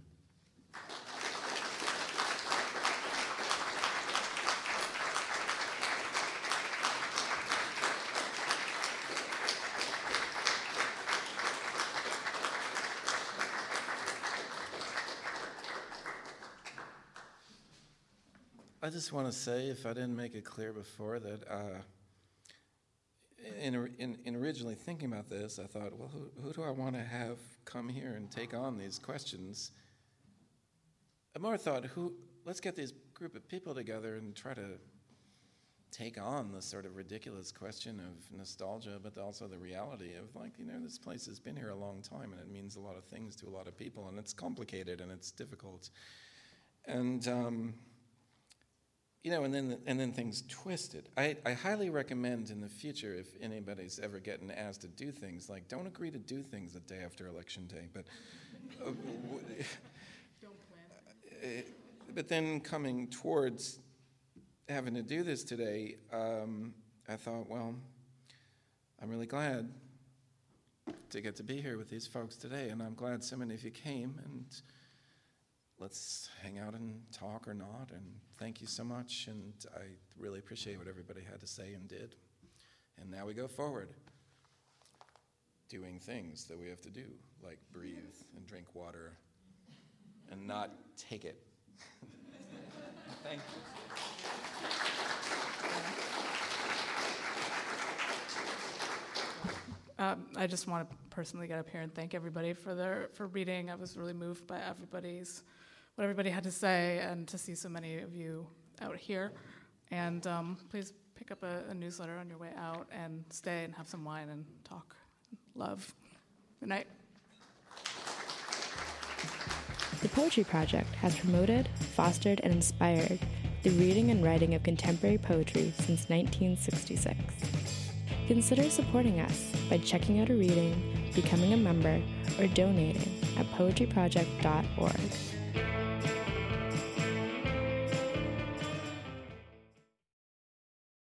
Speaker 9: I just want to say, if I didn't make it clear before, that uh, in, in, in, originally thinking about this, I thought, well, who, who do I want to have come here and take on these questions? I more thought, who? Let's get this group of people together and try to take on the sort of ridiculous question of nostalgia, but also the reality of like, you know, this place has been here a long time and it means a lot of things to a lot of people, and it's complicated and it's difficult. And um, you know, and then and then things twisted. I, I highly recommend in the future if anybody's ever getting asked to do things like don't agree to do things the day after election day, but uh, don't plan. Uh, but then coming towards having to do this today, um, I thought, well, I'm really glad to get to be here with these folks today, and I'm glad so many of you came and let's hang out and talk or not. And thank you so much. And I really appreciate what everybody had to say and did. And now we go forward, doing things that we have to do, like breathe and drink water and not take it. thank you.
Speaker 3: Um, I just want to personally get up here and thank everybody for their for reading. I was really moved by everybody's what everybody had to say, and to see so many of you out here. And um, please pick up a, a newsletter on your way out, and stay and have some wine and talk. Love. Good night.
Speaker 1: The Poetry Project has promoted, fostered, and inspired the reading and writing of contemporary poetry since 1966. Consider supporting us by checking out a reading, becoming a member, or donating at poetryproject.org.